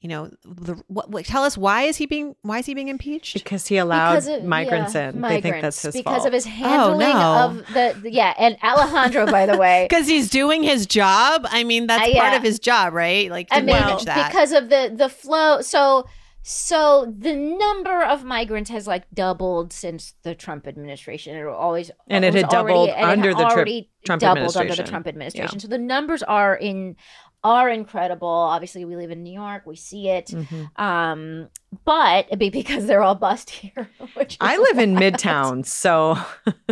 [SPEAKER 4] you know, the, what, what, tell us why is he being why is he being impeached?
[SPEAKER 5] Because he allowed
[SPEAKER 1] Because of-
[SPEAKER 5] migrants
[SPEAKER 1] yeah,
[SPEAKER 5] in. They think that's his
[SPEAKER 1] because
[SPEAKER 5] fault.
[SPEAKER 1] of his handling
[SPEAKER 4] no.
[SPEAKER 1] of the yeah, and Alejandro, by the way,
[SPEAKER 4] Because he's doing his job. I mean, that's
[SPEAKER 1] Uh,
[SPEAKER 4] part of his job, right? Like to
[SPEAKER 1] I mean,
[SPEAKER 4] that.
[SPEAKER 1] because of the the flow. So so the number of migrants has like doubled since the Trump administration. It always
[SPEAKER 5] And it
[SPEAKER 1] was
[SPEAKER 5] had
[SPEAKER 1] already-
[SPEAKER 5] doubled
[SPEAKER 1] and it had
[SPEAKER 5] under the Trump- Trump
[SPEAKER 1] doubled under the
[SPEAKER 5] administration.
[SPEAKER 1] Trump administration. So the numbers are in are incredible. Obviously, we live in New York, we see it.
[SPEAKER 5] Mhm.
[SPEAKER 1] Um, but it'd be- because they're all bust here. Which
[SPEAKER 5] I live in. Midtown, so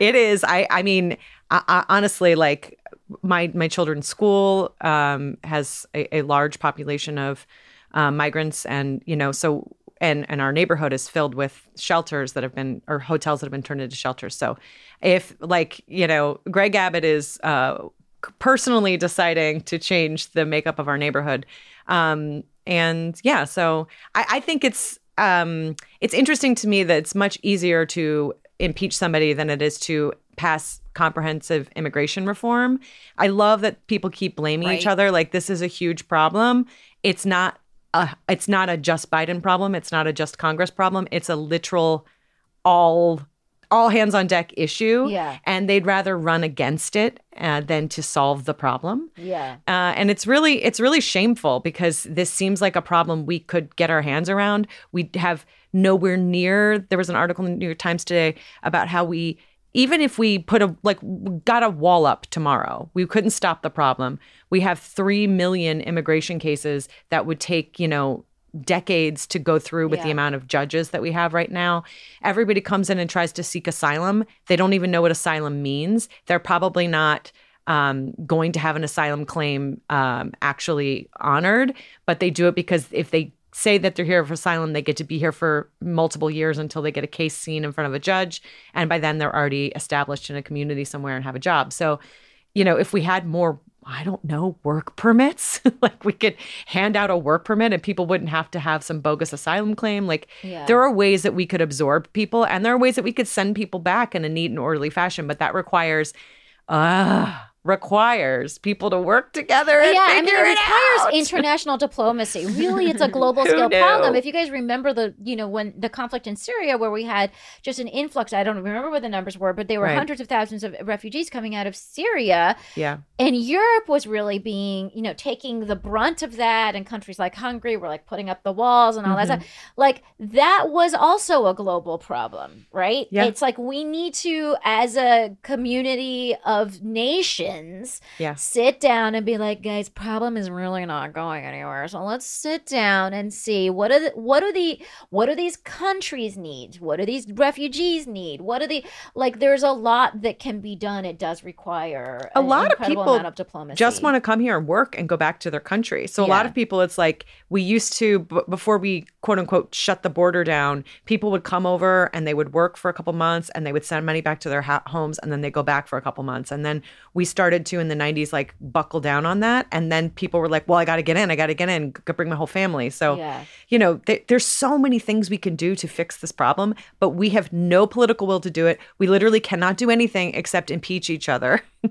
[SPEAKER 5] it is. I I mean, I, I, honestly, like my my children's school um, has a, a large population of um, migrants, and you know, so and and our neighborhood is filled with shelters that have been or hotels that have been turned into shelters. So, if like you know, Greg Abbott is. Uh, personally deciding to change the makeup of our neighborhood. Um and yeah so i, I think it's um it's interesting to me that it's much easier to impeach somebody than it is to pass comprehensive immigration reform. I love that people keep blaming each other like this is a huge problem. It's not a it's not a just biden problem. It's not a just congress problem. It's a literal all all hands on deck issue
[SPEAKER 1] Yeah.
[SPEAKER 5] and they'd rather run against it uh, than to solve the problem
[SPEAKER 1] Yeah.
[SPEAKER 5] uh, and it's really it's really shameful because this seems like a problem we could get our hands around we have nowhere near there was an article in the new york times today about how we even if we put a like got a wall up tomorrow we couldn't stop the problem we have 3 million immigration cases that would take you know decades to go through with the amount of judges that we have right now. Everybody comes in and tries to seek asylum. They don't even know what asylum means. They're probably not um, going to have an asylum claim um, actually honored, but they do it because if they say that they're here for asylum, they get to be here for multiple years until they get a case seen in front of a judge. And by then, they're already established in a community somewhere and have a job. So, you know, if we had more I don't know, work permits. like we could hand out a work permit and people wouldn't have to have some bogus asylum claim. Like
[SPEAKER 1] Yeah.
[SPEAKER 5] there are ways that we could absorb people and there are ways that we could send people back in a neat and orderly fashion, but that requires uh requires people to work together and
[SPEAKER 1] yeah, I mean, it
[SPEAKER 5] it
[SPEAKER 1] requires
[SPEAKER 5] out.
[SPEAKER 1] international diplomacy. Really, it's a global scale problem. If you guys remember the, you know, when the conflict in Syria, where we had just an influx, I don't remember what the numbers were, but there were
[SPEAKER 5] Right.
[SPEAKER 1] hundreds of thousands of refugees coming out of Syria,
[SPEAKER 5] yeah.
[SPEAKER 1] and Europe was really being, you know, taking the brunt of that, and countries like Hungary were like putting up the walls and all that
[SPEAKER 5] Mm-hmm.
[SPEAKER 1] stuff. Like that was also a global problem, right?
[SPEAKER 5] Yeah.
[SPEAKER 1] It's like we need to, as a community of nations,
[SPEAKER 5] Yeah.
[SPEAKER 1] sit down and be like, guys, problem is really not going anywhere. So let's sit down and see what are the, what are the what do these countries need? What do these refugees need? What are the like? There's a lot that can be done. It does require
[SPEAKER 5] A lot of people
[SPEAKER 1] of diplomacy.
[SPEAKER 5] just want to come here and work and go back to their country. So a lot of people, it's like we used to b- before we quote unquote shut the border down. People would come over and they would work for a couple months and they would send money back to their ha- homes and then they go back for a couple months. And then we started to in the '90s like buckle down on that. And then people were like, "Well, I got to get in. I got to get in. G- bring my whole family." So
[SPEAKER 1] Yeah.
[SPEAKER 5] you know, th- there's so many things we can do to fix this problem, but we have no political will to do it. We literally cannot do anything except impeach each other.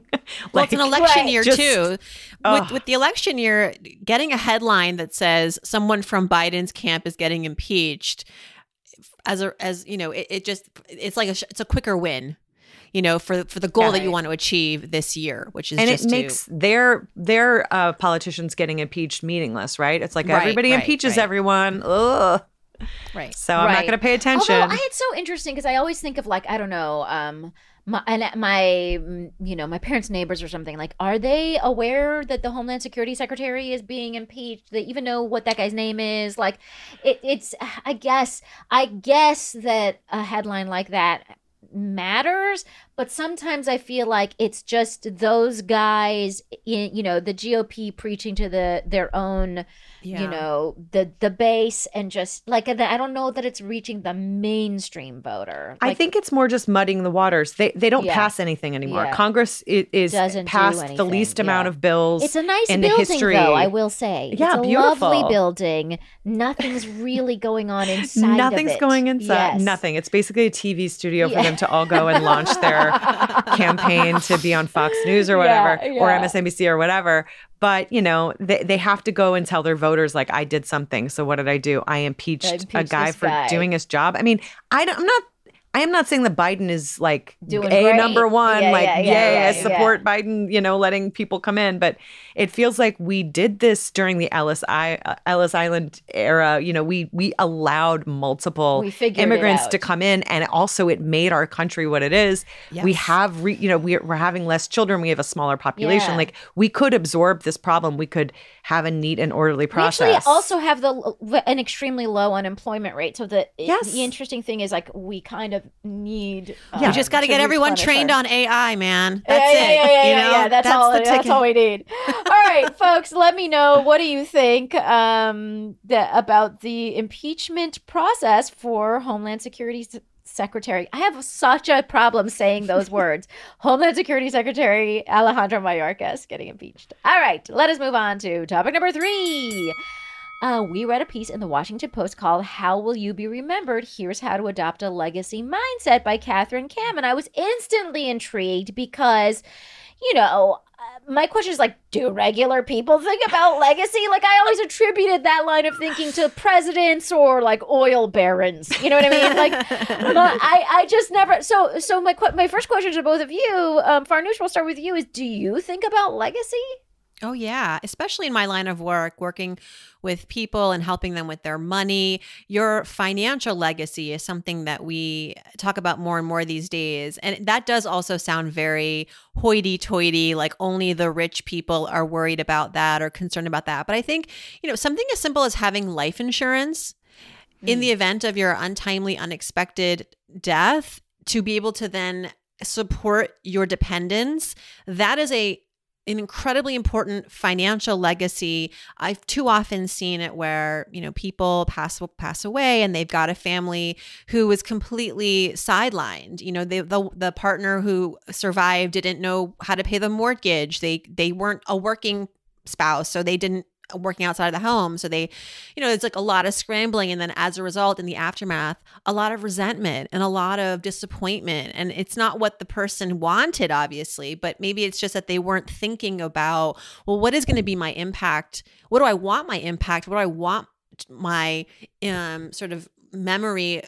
[SPEAKER 4] Well, it's an election
[SPEAKER 1] Right.
[SPEAKER 4] year
[SPEAKER 5] Just-
[SPEAKER 4] too.
[SPEAKER 5] Ugh.
[SPEAKER 4] With, with the election year, getting a headline that says someone from Biden's camp is getting impeached, as a as you know, it, it just it's like a sh- it's a quicker win, you know, for for the goal that you want to achieve this year, which is
[SPEAKER 5] and
[SPEAKER 4] just
[SPEAKER 5] it
[SPEAKER 4] to-
[SPEAKER 5] makes their their uh, politicians getting impeached meaningless, right? It's like
[SPEAKER 4] Right,
[SPEAKER 5] everybody
[SPEAKER 4] right,
[SPEAKER 5] impeaches
[SPEAKER 4] right.
[SPEAKER 5] everyone. Ugh.
[SPEAKER 4] right.
[SPEAKER 5] So I'm not going to pay attention.
[SPEAKER 1] Although I, it's so interesting because I always think of like I don't know, um, my and my mm, you know my parents' neighbors or something. Like, are they aware that the Homeland Security Secretary is being impeached? They even know what that guy's name is. Like, it, it's I guess I guess that a headline like that matters but sometimes i feel like it's just those guys in you know the gop preaching to the their own
[SPEAKER 4] Yeah.
[SPEAKER 1] you know the the base and just like i don't know that it's reaching the mainstream voter
[SPEAKER 5] I think it's more just muddying the waters. They they don't
[SPEAKER 1] Yeah.
[SPEAKER 5] pass anything anymore.
[SPEAKER 1] Yeah.
[SPEAKER 5] Congress i- is
[SPEAKER 1] Doesn't do
[SPEAKER 5] passed the least amount of bills.
[SPEAKER 1] it's a nice
[SPEAKER 5] in the
[SPEAKER 1] building
[SPEAKER 5] history.
[SPEAKER 1] though i will say
[SPEAKER 5] Yeah,
[SPEAKER 1] it's a
[SPEAKER 5] beautiful.
[SPEAKER 1] lovely building nothing's really going on inside of
[SPEAKER 5] Nothing's going inside.
[SPEAKER 1] Yes.
[SPEAKER 5] Nothing. It's basically a TV studio for them to all go and launch their campaign to be on Fox News or
[SPEAKER 1] Yeah,
[SPEAKER 5] whatever, or. MSNBC or whatever. but you know they, they have to go and tell their voters like i did something so what did i do i impeached,
[SPEAKER 1] I
[SPEAKER 5] a
[SPEAKER 1] impeached
[SPEAKER 5] guy for
[SPEAKER 1] guy.
[SPEAKER 5] doing his job i mean i don't, i'm not I am not saying that Biden is like
[SPEAKER 1] Doing
[SPEAKER 5] a
[SPEAKER 1] great.
[SPEAKER 5] number one,
[SPEAKER 1] Yeah,
[SPEAKER 5] like
[SPEAKER 1] yeah,
[SPEAKER 5] yay,
[SPEAKER 1] yeah,
[SPEAKER 5] I
[SPEAKER 1] yeah,
[SPEAKER 5] support Biden, you know, letting people come in. But it feels like we did this during the Ellis I, uh, Ellis Island era. You know, we we allowed multiple
[SPEAKER 1] We
[SPEAKER 5] immigrants to come in, and also it made our country what it is. We have, re, you know, we're, we're having less children. We have a smaller population.
[SPEAKER 1] Yeah.
[SPEAKER 5] Like we could absorb this problem. We could have a neat and orderly process.
[SPEAKER 1] We actually also have the an extremely low unemployment rate. So the
[SPEAKER 5] Yes.
[SPEAKER 1] the interesting thing is like we kind of need.
[SPEAKER 5] Yeah.
[SPEAKER 4] You just got to get everyone trained on AI, man. That's
[SPEAKER 1] yeah,
[SPEAKER 4] it.
[SPEAKER 1] Yeah, yeah, yeah,
[SPEAKER 4] you know?
[SPEAKER 1] yeah. That's, all.
[SPEAKER 4] the
[SPEAKER 1] That's all we need. all right, folks. Let me know what do you think um, about the impeachment process for Homeland Security Secretary. I have such a problem saying those words. Homeland Security Secretary Alejandro Mayorkas getting impeached. All right, let us move on to topic number three. Uh, we read a piece in the Washington Post called How Will You Be Remembered? Here's How to Adopt a Legacy Mindset by Catherine Cam. And I was instantly intrigued because, you know, uh, my question is like, do regular people think about legacy? Like, I always attributed that line of thinking to presidents or like oil barons. You know what I mean? Like, my, I, I just never. So, so my my first question to both of you, um, Farnoosh, we'll start with you. Is do you think about legacy?
[SPEAKER 4] Oh, yeah. Especially in my line of work, working with people and helping them with their money. Your financial legacy is something that we talk about more and more these days. And that does also sound very hoity toity, like only the rich people are worried about that or concerned about that. But I think, you know, something as simple as having life insurance in mm. the event of your untimely, unexpected death to be able to then support your dependents, that is a an incredibly important financial legacy. I've too often seen it where, you know, people pass pass away and they've got a family who is completely sidelined. You know, they, the the partner who survived didn't know how to pay the mortgage. They they weren't a working spouse, so they didn't working outside of the home. So they, you know, it's like a lot of scrambling. And then as a result, in the aftermath, a lot of resentment and a lot of disappointment. And it's not what the person wanted, obviously, but maybe it's just that they weren't thinking about, well, what is going to be my impact? What do I want my impact? What do I want my um, sort of memory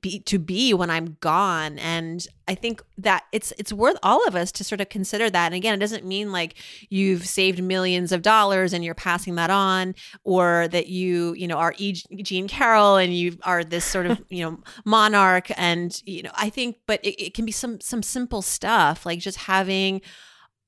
[SPEAKER 4] be to be when I'm gone. And I think that it's it's worth all of us to sort of consider that. And again it doesn't mean like you've saved millions of dollars and you're passing that on or that you you know are e- Jean Carroll and you are this sort of you know monarch. And you know I think but it, it can be some some simple stuff like just having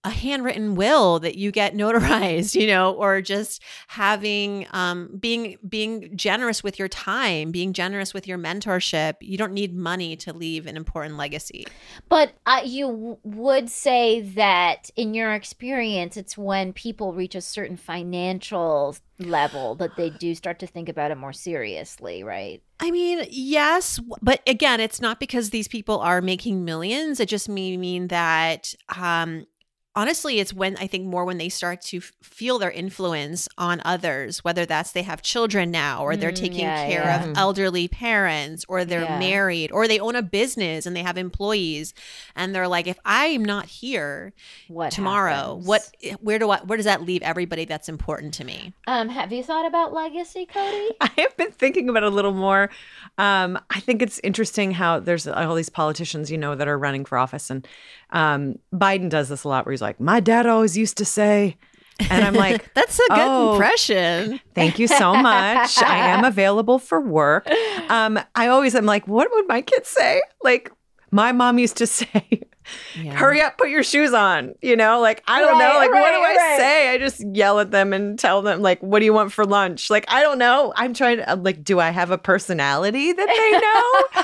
[SPEAKER 4] a handwritten will that you get notarized you know or just having um being being generous with your time being generous with your mentorship you don't need money to leave an important legacy
[SPEAKER 1] But uh, you w- would say that in your experience, it's when people reach a certain financial level that they do start to think about it more seriously, right?
[SPEAKER 4] I mean, yes, but again, it's not because these people are making millions. It just may mean that um honestly it's when i think more when they start to f- feel their influence on others whether that's they have children now or they're
[SPEAKER 1] Mm,
[SPEAKER 4] taking
[SPEAKER 1] yeah,
[SPEAKER 4] care
[SPEAKER 1] yeah.
[SPEAKER 4] of elderly parents or they're
[SPEAKER 1] Yeah.
[SPEAKER 4] married or they own a business and they have employees and they're like if i'm not here
[SPEAKER 1] What
[SPEAKER 4] tomorrow
[SPEAKER 1] happens?
[SPEAKER 4] what where do i where does that leave everybody that's important to me
[SPEAKER 1] Um, have you thought about legacy, Cody?
[SPEAKER 5] I have been thinking about it a little more. Um, I think it's interesting how there's all these politicians, you know, that are running for office, and um, Biden does this a lot, where he's like, "My dad always used to say," and I'm like,
[SPEAKER 4] that's a good
[SPEAKER 5] Oh.
[SPEAKER 4] impression
[SPEAKER 5] "Thank you so much. I am available for work." Um, I always am like, "What would my kids say?" Like, my mom used to say.
[SPEAKER 4] Yeah.
[SPEAKER 5] Hurry up, put your shoes on. You know, like I don't know.
[SPEAKER 1] Right,
[SPEAKER 5] Like, what do I
[SPEAKER 1] right.
[SPEAKER 5] say? I just yell at them and tell them, like, what do you want for lunch? Like, I don't know. I'm trying to, like, do I have a personality that they know?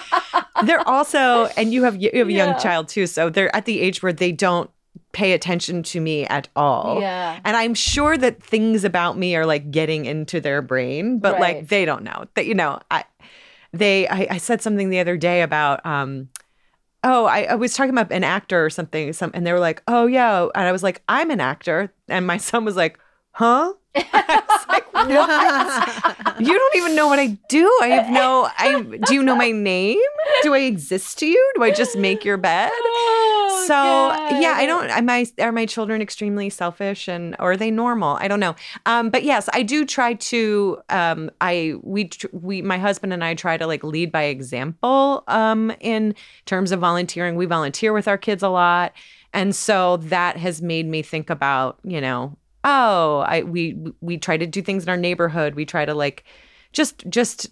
[SPEAKER 5] They're also, and you have you have a
[SPEAKER 1] Yeah.
[SPEAKER 5] young child too, so they're at the age where they don't pay attention to me at all.
[SPEAKER 1] Yeah.
[SPEAKER 5] And I'm sure that things about me are like getting into their brain, but
[SPEAKER 1] Right.
[SPEAKER 5] like they don't know. That you know, I they I, I said something the other day about um oh I, I was talking about an actor or something some and they were like oh yeah and i was like i'm an actor and my son was like huh I was like what you don't even know what i do i have no i do you know my name do i exist to you do i just make your bed so
[SPEAKER 1] God.
[SPEAKER 5] yeah, I don't. Am I are my children extremely selfish and or are they normal? I don't know. Um, but yes, I do try to. Um, I we we my husband and I try to like lead by example. Um, in terms of volunteering, we volunteer with our kids a lot, and so that has made me think about you know. Oh, I we we try to do things in our neighborhood. We try to like just just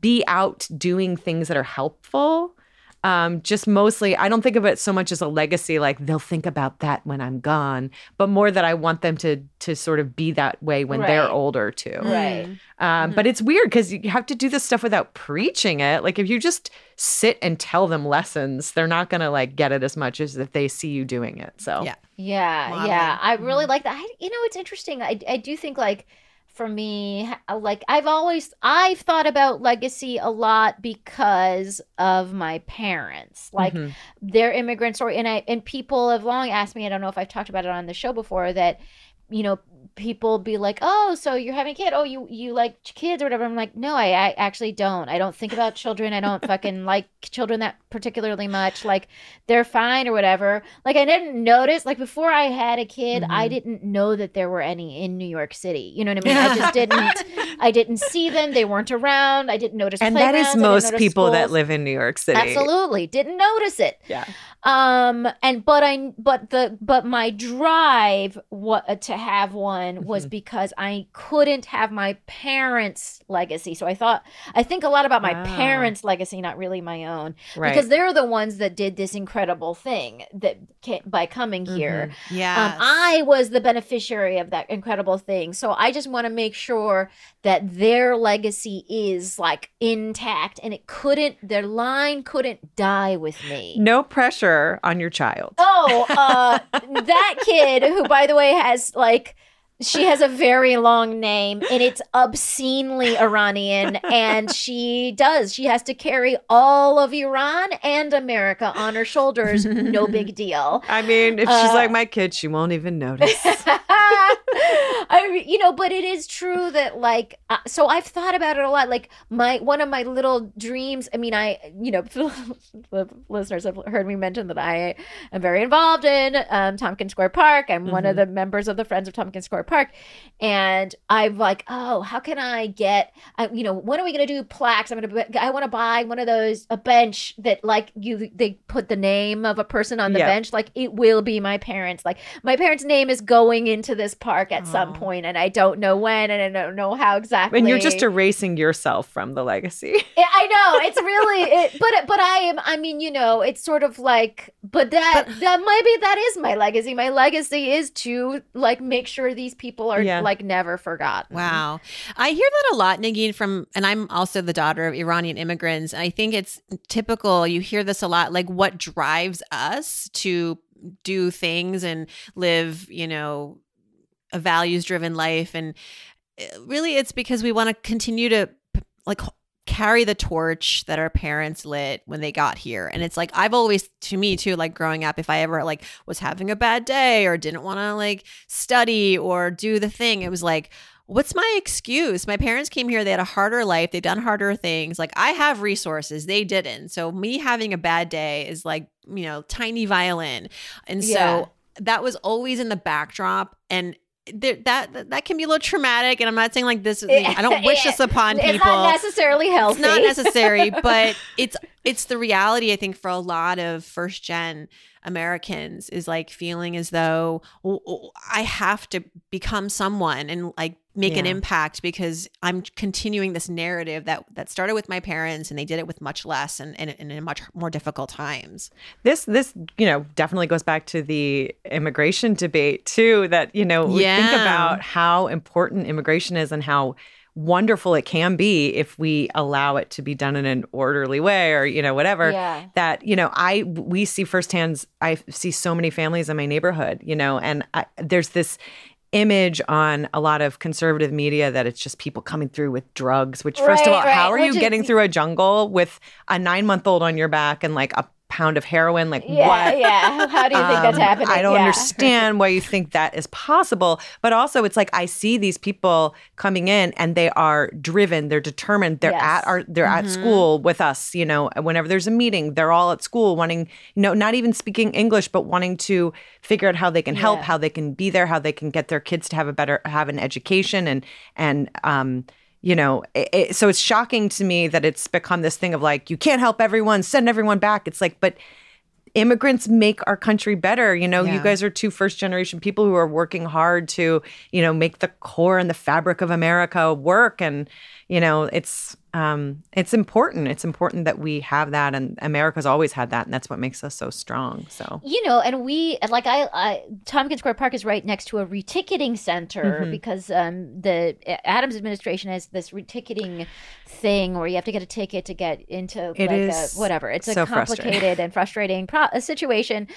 [SPEAKER 5] be out doing things that are helpful um, just mostly i don't think of it so much as a legacy like they'll think about that when i'm gone but more that i want them to to sort of be that way when they're older too
[SPEAKER 1] Right.
[SPEAKER 5] um, but it's weird because you have to do this stuff without preaching it like if you just sit and tell them lessons they're not gonna like get it as much as if they see you doing it so
[SPEAKER 4] Yeah.
[SPEAKER 1] Yeah,
[SPEAKER 4] Modeling.
[SPEAKER 1] yeah. I really like that. I, you know, it's interesting. I, I do think like for me, like I've always I've thought about legacy a lot because of my parents. Like
[SPEAKER 5] Mhm.
[SPEAKER 1] their immigrant story, and I and people have long asked me. I don't know if I've talked about it on the show before that. You know, people be like, "Oh, so you're having a kid? Oh, you you like kids or whatever." I'm like, "No, I, I actually don't. I don't think about children. I don't fucking like children that particularly much. Like they're fine or whatever. Like I didn't notice like before I had a kid, I
[SPEAKER 5] Mhm.
[SPEAKER 1] didn't know that there were any in New York City. You know what I mean? I just didn't I didn't see them. They weren't around. I didn't notice
[SPEAKER 5] and that is
[SPEAKER 1] I
[SPEAKER 5] most people that live in new york city
[SPEAKER 1] Absolutely. Didn't notice it.
[SPEAKER 5] yeah
[SPEAKER 1] Um and but I but the but my drive what to have one was
[SPEAKER 5] Mhm.
[SPEAKER 1] because I couldn't have my parents' legacy. So I thought I think a lot about my
[SPEAKER 5] Wow.
[SPEAKER 1] parents' legacy, not really my own
[SPEAKER 5] right
[SPEAKER 1] because they're the ones that did this incredible thing that ca by coming here.
[SPEAKER 4] Yeah.
[SPEAKER 1] Um, I was the beneficiary of that incredible thing, so I just want to make sure that their legacy is like intact, and it couldn't, their line couldn't die with me.
[SPEAKER 5] no pressure on your child
[SPEAKER 1] Oh, uh, that kid who, by the way, has like. She has a very long name and it's obscenely Iranian. And she does. She has to carry all of Iran and America on her shoulders. No big deal.
[SPEAKER 5] I mean, if she's
[SPEAKER 1] Uh,
[SPEAKER 5] like my kid, she won't even notice.
[SPEAKER 1] I, you know, but it is true that like, uh, so I've thought about it a lot. Like my one of my little dreams. I mean, I, you know, the listeners have heard me mention that I am very involved in um, Tompkins Square Park. I'm one of the members of the Friends of Tompkins Square Park, and I'm like, oh, how can I get? I, you know, when are we gonna do plaques? I'm gonna. I want to buy one of those a bench that like you they put the name of a person on the
[SPEAKER 5] Yeah.
[SPEAKER 1] bench. Like it will be my parents. Like my parents' name is going into this park at some point, and I don't know when, and I don't know how exactly.
[SPEAKER 5] and you're just erasing yourself from the legacy.
[SPEAKER 1] I know it's really, it, but but I am. I mean, you know, it's sort of like, but that that maybe that is my legacy. My legacy is to like make sure these people are
[SPEAKER 5] Yeah.
[SPEAKER 1] like never forgotten.
[SPEAKER 4] Wow. I hear that a lot, Negin, from, and I'm also the daughter of Iranian immigrants. And I think it's typical. You hear this a lot, like what drives us to do things and live, you know, a values driven life. And uh, really, it's because we want to continue to like carry the torch that our parents lit when they got here. And it's like, I've always, to me too, like growing up, if I ever like was having a bad day or didn't want to like study or do the thing, it was like, what's my excuse? My parents came here, they had a harder life, they've done harder things. Like I have resources, they didn't. So me having a bad day is like, you know, tiny violin. And so
[SPEAKER 1] Yeah.
[SPEAKER 4] that was always in the backdrop and there, that that can be a little traumatic and I'm not saying like this I don't wish this upon people.
[SPEAKER 1] It's not necessarily healthy.
[SPEAKER 4] It's not necessary, but it's it's the reality I think for a lot of first gen Americans is like feeling as though "Oh, oh, I have to become someone and like make an impact because I'm continuing this narrative that that started with my parents and they did it with much less and, and, and in much more difficult times.
[SPEAKER 5] this this you know definitely goes back to the immigration debate too that you know we think about how important immigration is and how wonderful it can be if we allow it to be done in an orderly way or you know whatever
[SPEAKER 1] Yeah.
[SPEAKER 5] that you know i we see firsthand i see so many families in my neighborhood you know and I, there's this image on a lot of conservative media that it's just people coming through with drugs which first of all
[SPEAKER 1] right,
[SPEAKER 5] how are you
[SPEAKER 1] is-
[SPEAKER 5] getting through a jungle with a nine month old on your back and like a pound of heroin. Like
[SPEAKER 1] Yeah,
[SPEAKER 5] what?
[SPEAKER 1] yeah. How do you think that's
[SPEAKER 5] Um,
[SPEAKER 1] happening?
[SPEAKER 5] I don't
[SPEAKER 1] Yeah.
[SPEAKER 5] understand why you think that is possible. But also, it's like I see these people coming in and they are driven, they're determined, they're
[SPEAKER 1] Yes.
[SPEAKER 5] at our, they're
[SPEAKER 4] Mm-hmm.
[SPEAKER 5] at school with us. You know, whenever there's a meeting, they're all at school wanting, you know, not even speaking English, but wanting to figure out how they can help,
[SPEAKER 1] Yeah.
[SPEAKER 5] how they can be there, how they can get their kids to have a better, have an education, and and um. You know, it, it, so it's shocking to me that it's become this thing of like, you can't help everyone, send everyone back. It's like, but immigrants make our country better. You know, you guys are two first generation people who are working hard to, you know, make the core and the fabric of America work. And, you know, it's um it's important. It's important that we have that and America's always had that and that's what makes us so strong. So
[SPEAKER 1] you know, and we like I, I Tompkins Square Park is right next to a reticketing center
[SPEAKER 5] Mhm.
[SPEAKER 1] because um, the Adams administration has this reticketing thing where you have to get a ticket to get into
[SPEAKER 5] It
[SPEAKER 1] like a, whatever. It's a
[SPEAKER 5] so frustrating.
[SPEAKER 1] complicated and frustrating pro- a situation.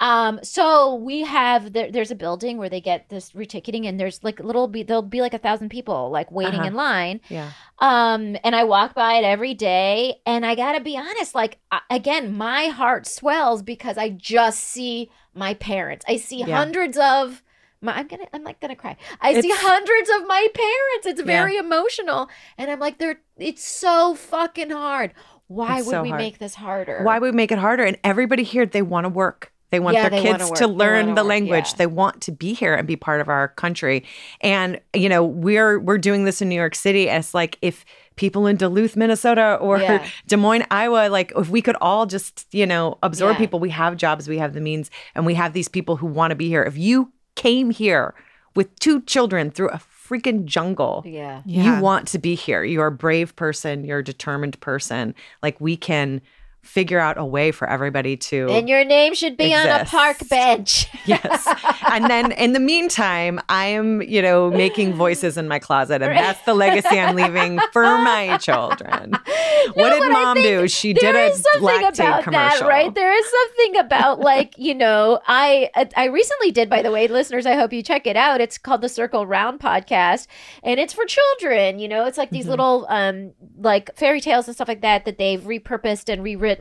[SPEAKER 1] Um, so we have there, there's a building where they get this reticketing, and there's like little be there'll be like a thousand people like waiting
[SPEAKER 5] Uh-huh.
[SPEAKER 1] in line.
[SPEAKER 5] yeah.
[SPEAKER 1] Um, and I walk by it every day, and I gotta be honest, like I- again, my heart swells because I just see my parents. I see
[SPEAKER 5] Yeah.
[SPEAKER 1] hundreds of my. I'm gonna. I'm like gonna cry. I see hundreds of my parents. It's
[SPEAKER 5] Yeah.
[SPEAKER 1] very emotional, and I'm like, they're. It's so fucking hard. Why
[SPEAKER 5] It's
[SPEAKER 1] would
[SPEAKER 5] so
[SPEAKER 1] we
[SPEAKER 5] hard.
[SPEAKER 1] make this harder?
[SPEAKER 5] Why would we make it harder? And everybody here, they want to work. They want
[SPEAKER 1] Yeah,
[SPEAKER 5] their
[SPEAKER 1] they
[SPEAKER 5] kids to learn
[SPEAKER 1] wanna
[SPEAKER 5] the language.
[SPEAKER 1] yeah.
[SPEAKER 5] They want to be here and be part of our country. And you know, we're we're doing this in New York City. And it's like if people in Duluth, Minnesota, or
[SPEAKER 1] Yeah.
[SPEAKER 5] Des Moines, Iowa, like if we could all just you know absorb
[SPEAKER 1] Yeah.
[SPEAKER 5] people. We have jobs, we have the means, and we have these people who want to be here. If you came here with two children through a freaking jungle,
[SPEAKER 1] Yeah.
[SPEAKER 4] Yeah.
[SPEAKER 5] you want to be here. You're a brave person. You're a determined person. Like we can figure out a way for everybody to.
[SPEAKER 1] And your name should be on a park bench.
[SPEAKER 5] yes. And then in the meantime, I am, you know, making voices in my closet. And that's the legacy I'm leaving for my children. what did mom do? She did a
[SPEAKER 1] is something
[SPEAKER 5] lactate
[SPEAKER 1] about
[SPEAKER 5] commercial.
[SPEAKER 1] that, right? There is something about like you know, I I recently did, by the way, listeners. I hope you check it out. It's called the Circle Round podcast, and it's for children. You know, it's like
[SPEAKER 5] Mm-hmm.
[SPEAKER 1] these little um like fairy tales and stuff like that that they've repurposed and rewritten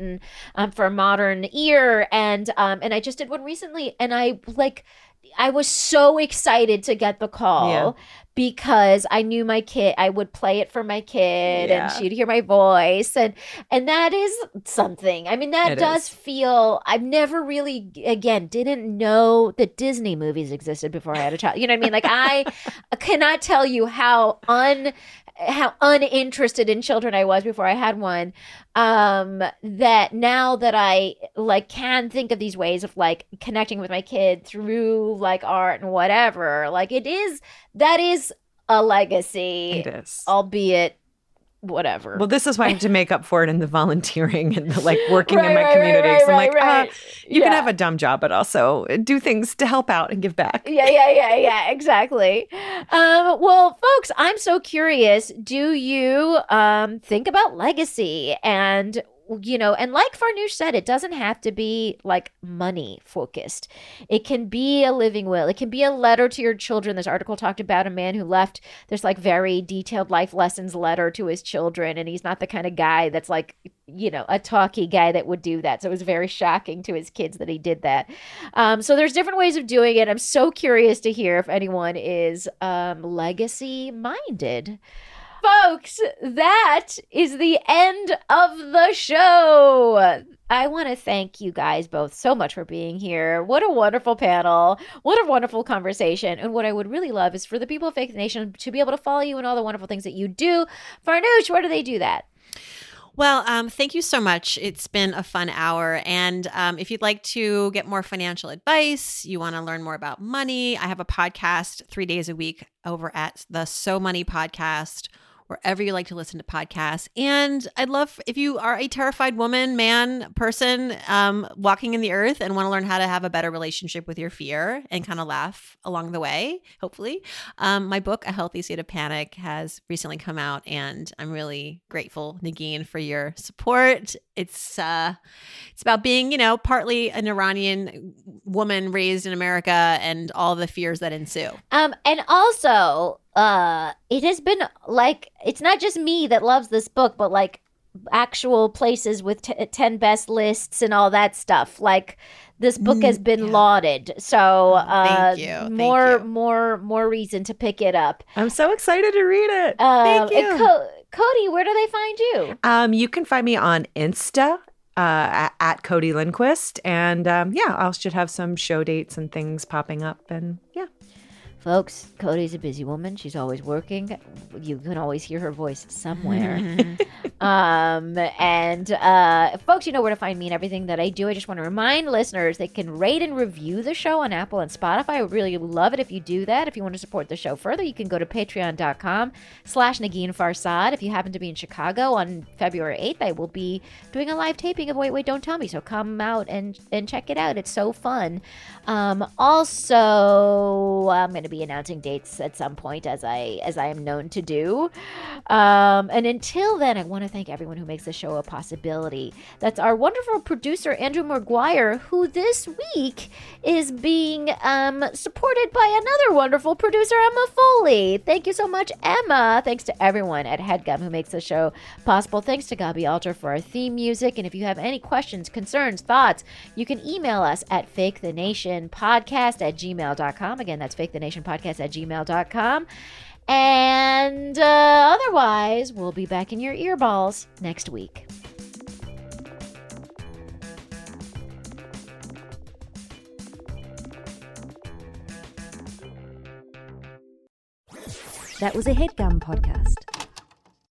[SPEAKER 1] um, for a modern ear. And um and I just did one recently, and I like. I was so excited to get the call
[SPEAKER 5] Yeah.
[SPEAKER 1] because I knew my kid. I would play it for my kid,
[SPEAKER 5] Yeah.
[SPEAKER 1] and she'd hear my voice, and and that is something. I mean, that
[SPEAKER 5] It
[SPEAKER 1] does
[SPEAKER 5] is.
[SPEAKER 1] feel. I've never really, again, didn't know that Disney movies existed before I had a child. You know what I mean? Like I cannot tell you how un how uninterested in children I was before I had one. Um, that now that I like can think of these ways of like connecting with my kid through like art and whatever, like it is that is a legacy,
[SPEAKER 5] It is.
[SPEAKER 1] albeit whatever.
[SPEAKER 5] Well, this is why I have to make up for it in the volunteering and the like working in my
[SPEAKER 1] right, right,
[SPEAKER 5] community.
[SPEAKER 1] right,
[SPEAKER 5] so I'm like,
[SPEAKER 1] right.
[SPEAKER 5] uh, you can have a dumb job, but also do things to help out and give back.
[SPEAKER 1] yeah, yeah, yeah, yeah, exactly. Um, well, folks, I'm so curious. Do you um, think about legacy and you know, and like Farnoosh said, it doesn't have to be like money focused. It can be a living will. It can be a letter to your children. This article talked about a man who left this like very detailed life lessons letter to his children, and he's not the kind of guy that's like, you know, a talky guy that would do that. So it was very shocking to his kids that he did that. Um, so there's different ways of doing it. I'm so curious to hear if anyone is um, legacy minded. Folks, that is the end of the show. I want to thank you guys both so much for being here. What a wonderful panel. What a wonderful conversation. And what I would really love is for the people of Faith Nation to be able to follow you and all the wonderful things that you do. Farnoosh, where do they do that?
[SPEAKER 4] Well, um, thank you so much. It's been a fun hour. And um, if you'd like to get more financial advice, you want to learn more about money, I have a podcast three days a week over at the So Money Podcast, wherever you like to listen to podcasts. And I'd love if you are a terrified woman, man, person um, walking in the earth and want to learn how to have a better relationship with your fear and kind of laugh along the way, hopefully. Um, my book, A Healthy State of Panic, has recently come out, and I'm really grateful, Negin, for your support. It's uh, it's about being, you know, partly an Iranian woman raised in America and all the fears that ensue.
[SPEAKER 1] Um, and also, uh, it has been like it's not just me that loves this book, but like actual places with t- 10 best lists and all that stuff. Like this book has been
[SPEAKER 4] Mm, yeah.
[SPEAKER 1] lauded. So, uh
[SPEAKER 4] thank you, thank
[SPEAKER 1] more
[SPEAKER 4] you.
[SPEAKER 1] more more reason to pick it up.
[SPEAKER 5] I'm so excited to read it.
[SPEAKER 1] Um,
[SPEAKER 5] Thank you.
[SPEAKER 1] Co- Cody, where do they find you?
[SPEAKER 5] Um, you can find me on Insta uh, at, at Cody Lindquist, and um, yeah, I should have some show dates and things popping up, and yeah.
[SPEAKER 1] Folks, Cody's a busy woman. She's always working. You can always hear her voice somewhere. um, and uh, folks, you know where to find me and everything that I do. I just want to remind listeners they can rate and review the show on Apple and Spotify. I would really love it if you do that. If you want to support the show further, you can go to patreon.com slash Negin Farsad. If you happen to be in Chicago on February 8th, I will be doing a live taping of Wait, Wait, Don't Tell Me. So come out and, and check it out. It's so fun. Um, also, I'm going to be announcing dates at some point as I as I am known to do. Um, and until then, I want to thank everyone who makes the show a possibility. That's our wonderful producer Andrew McGuire, who this week is being um, supported by another wonderful producer, Emma Foley. Thank you so much, Emma. Thanks to everyone at HeadGum who makes the show possible. Thanks to Gaby Alter for our theme music. And if you have any questions, concerns, thoughts, you can email us at fake the nation fakethenationpodcast at gmail.com. Again, that's fakethenationpodcast at gmail.com. And uh, otherwise, we'll be back in your earballs next week.
[SPEAKER 2] That was a headgum podcast.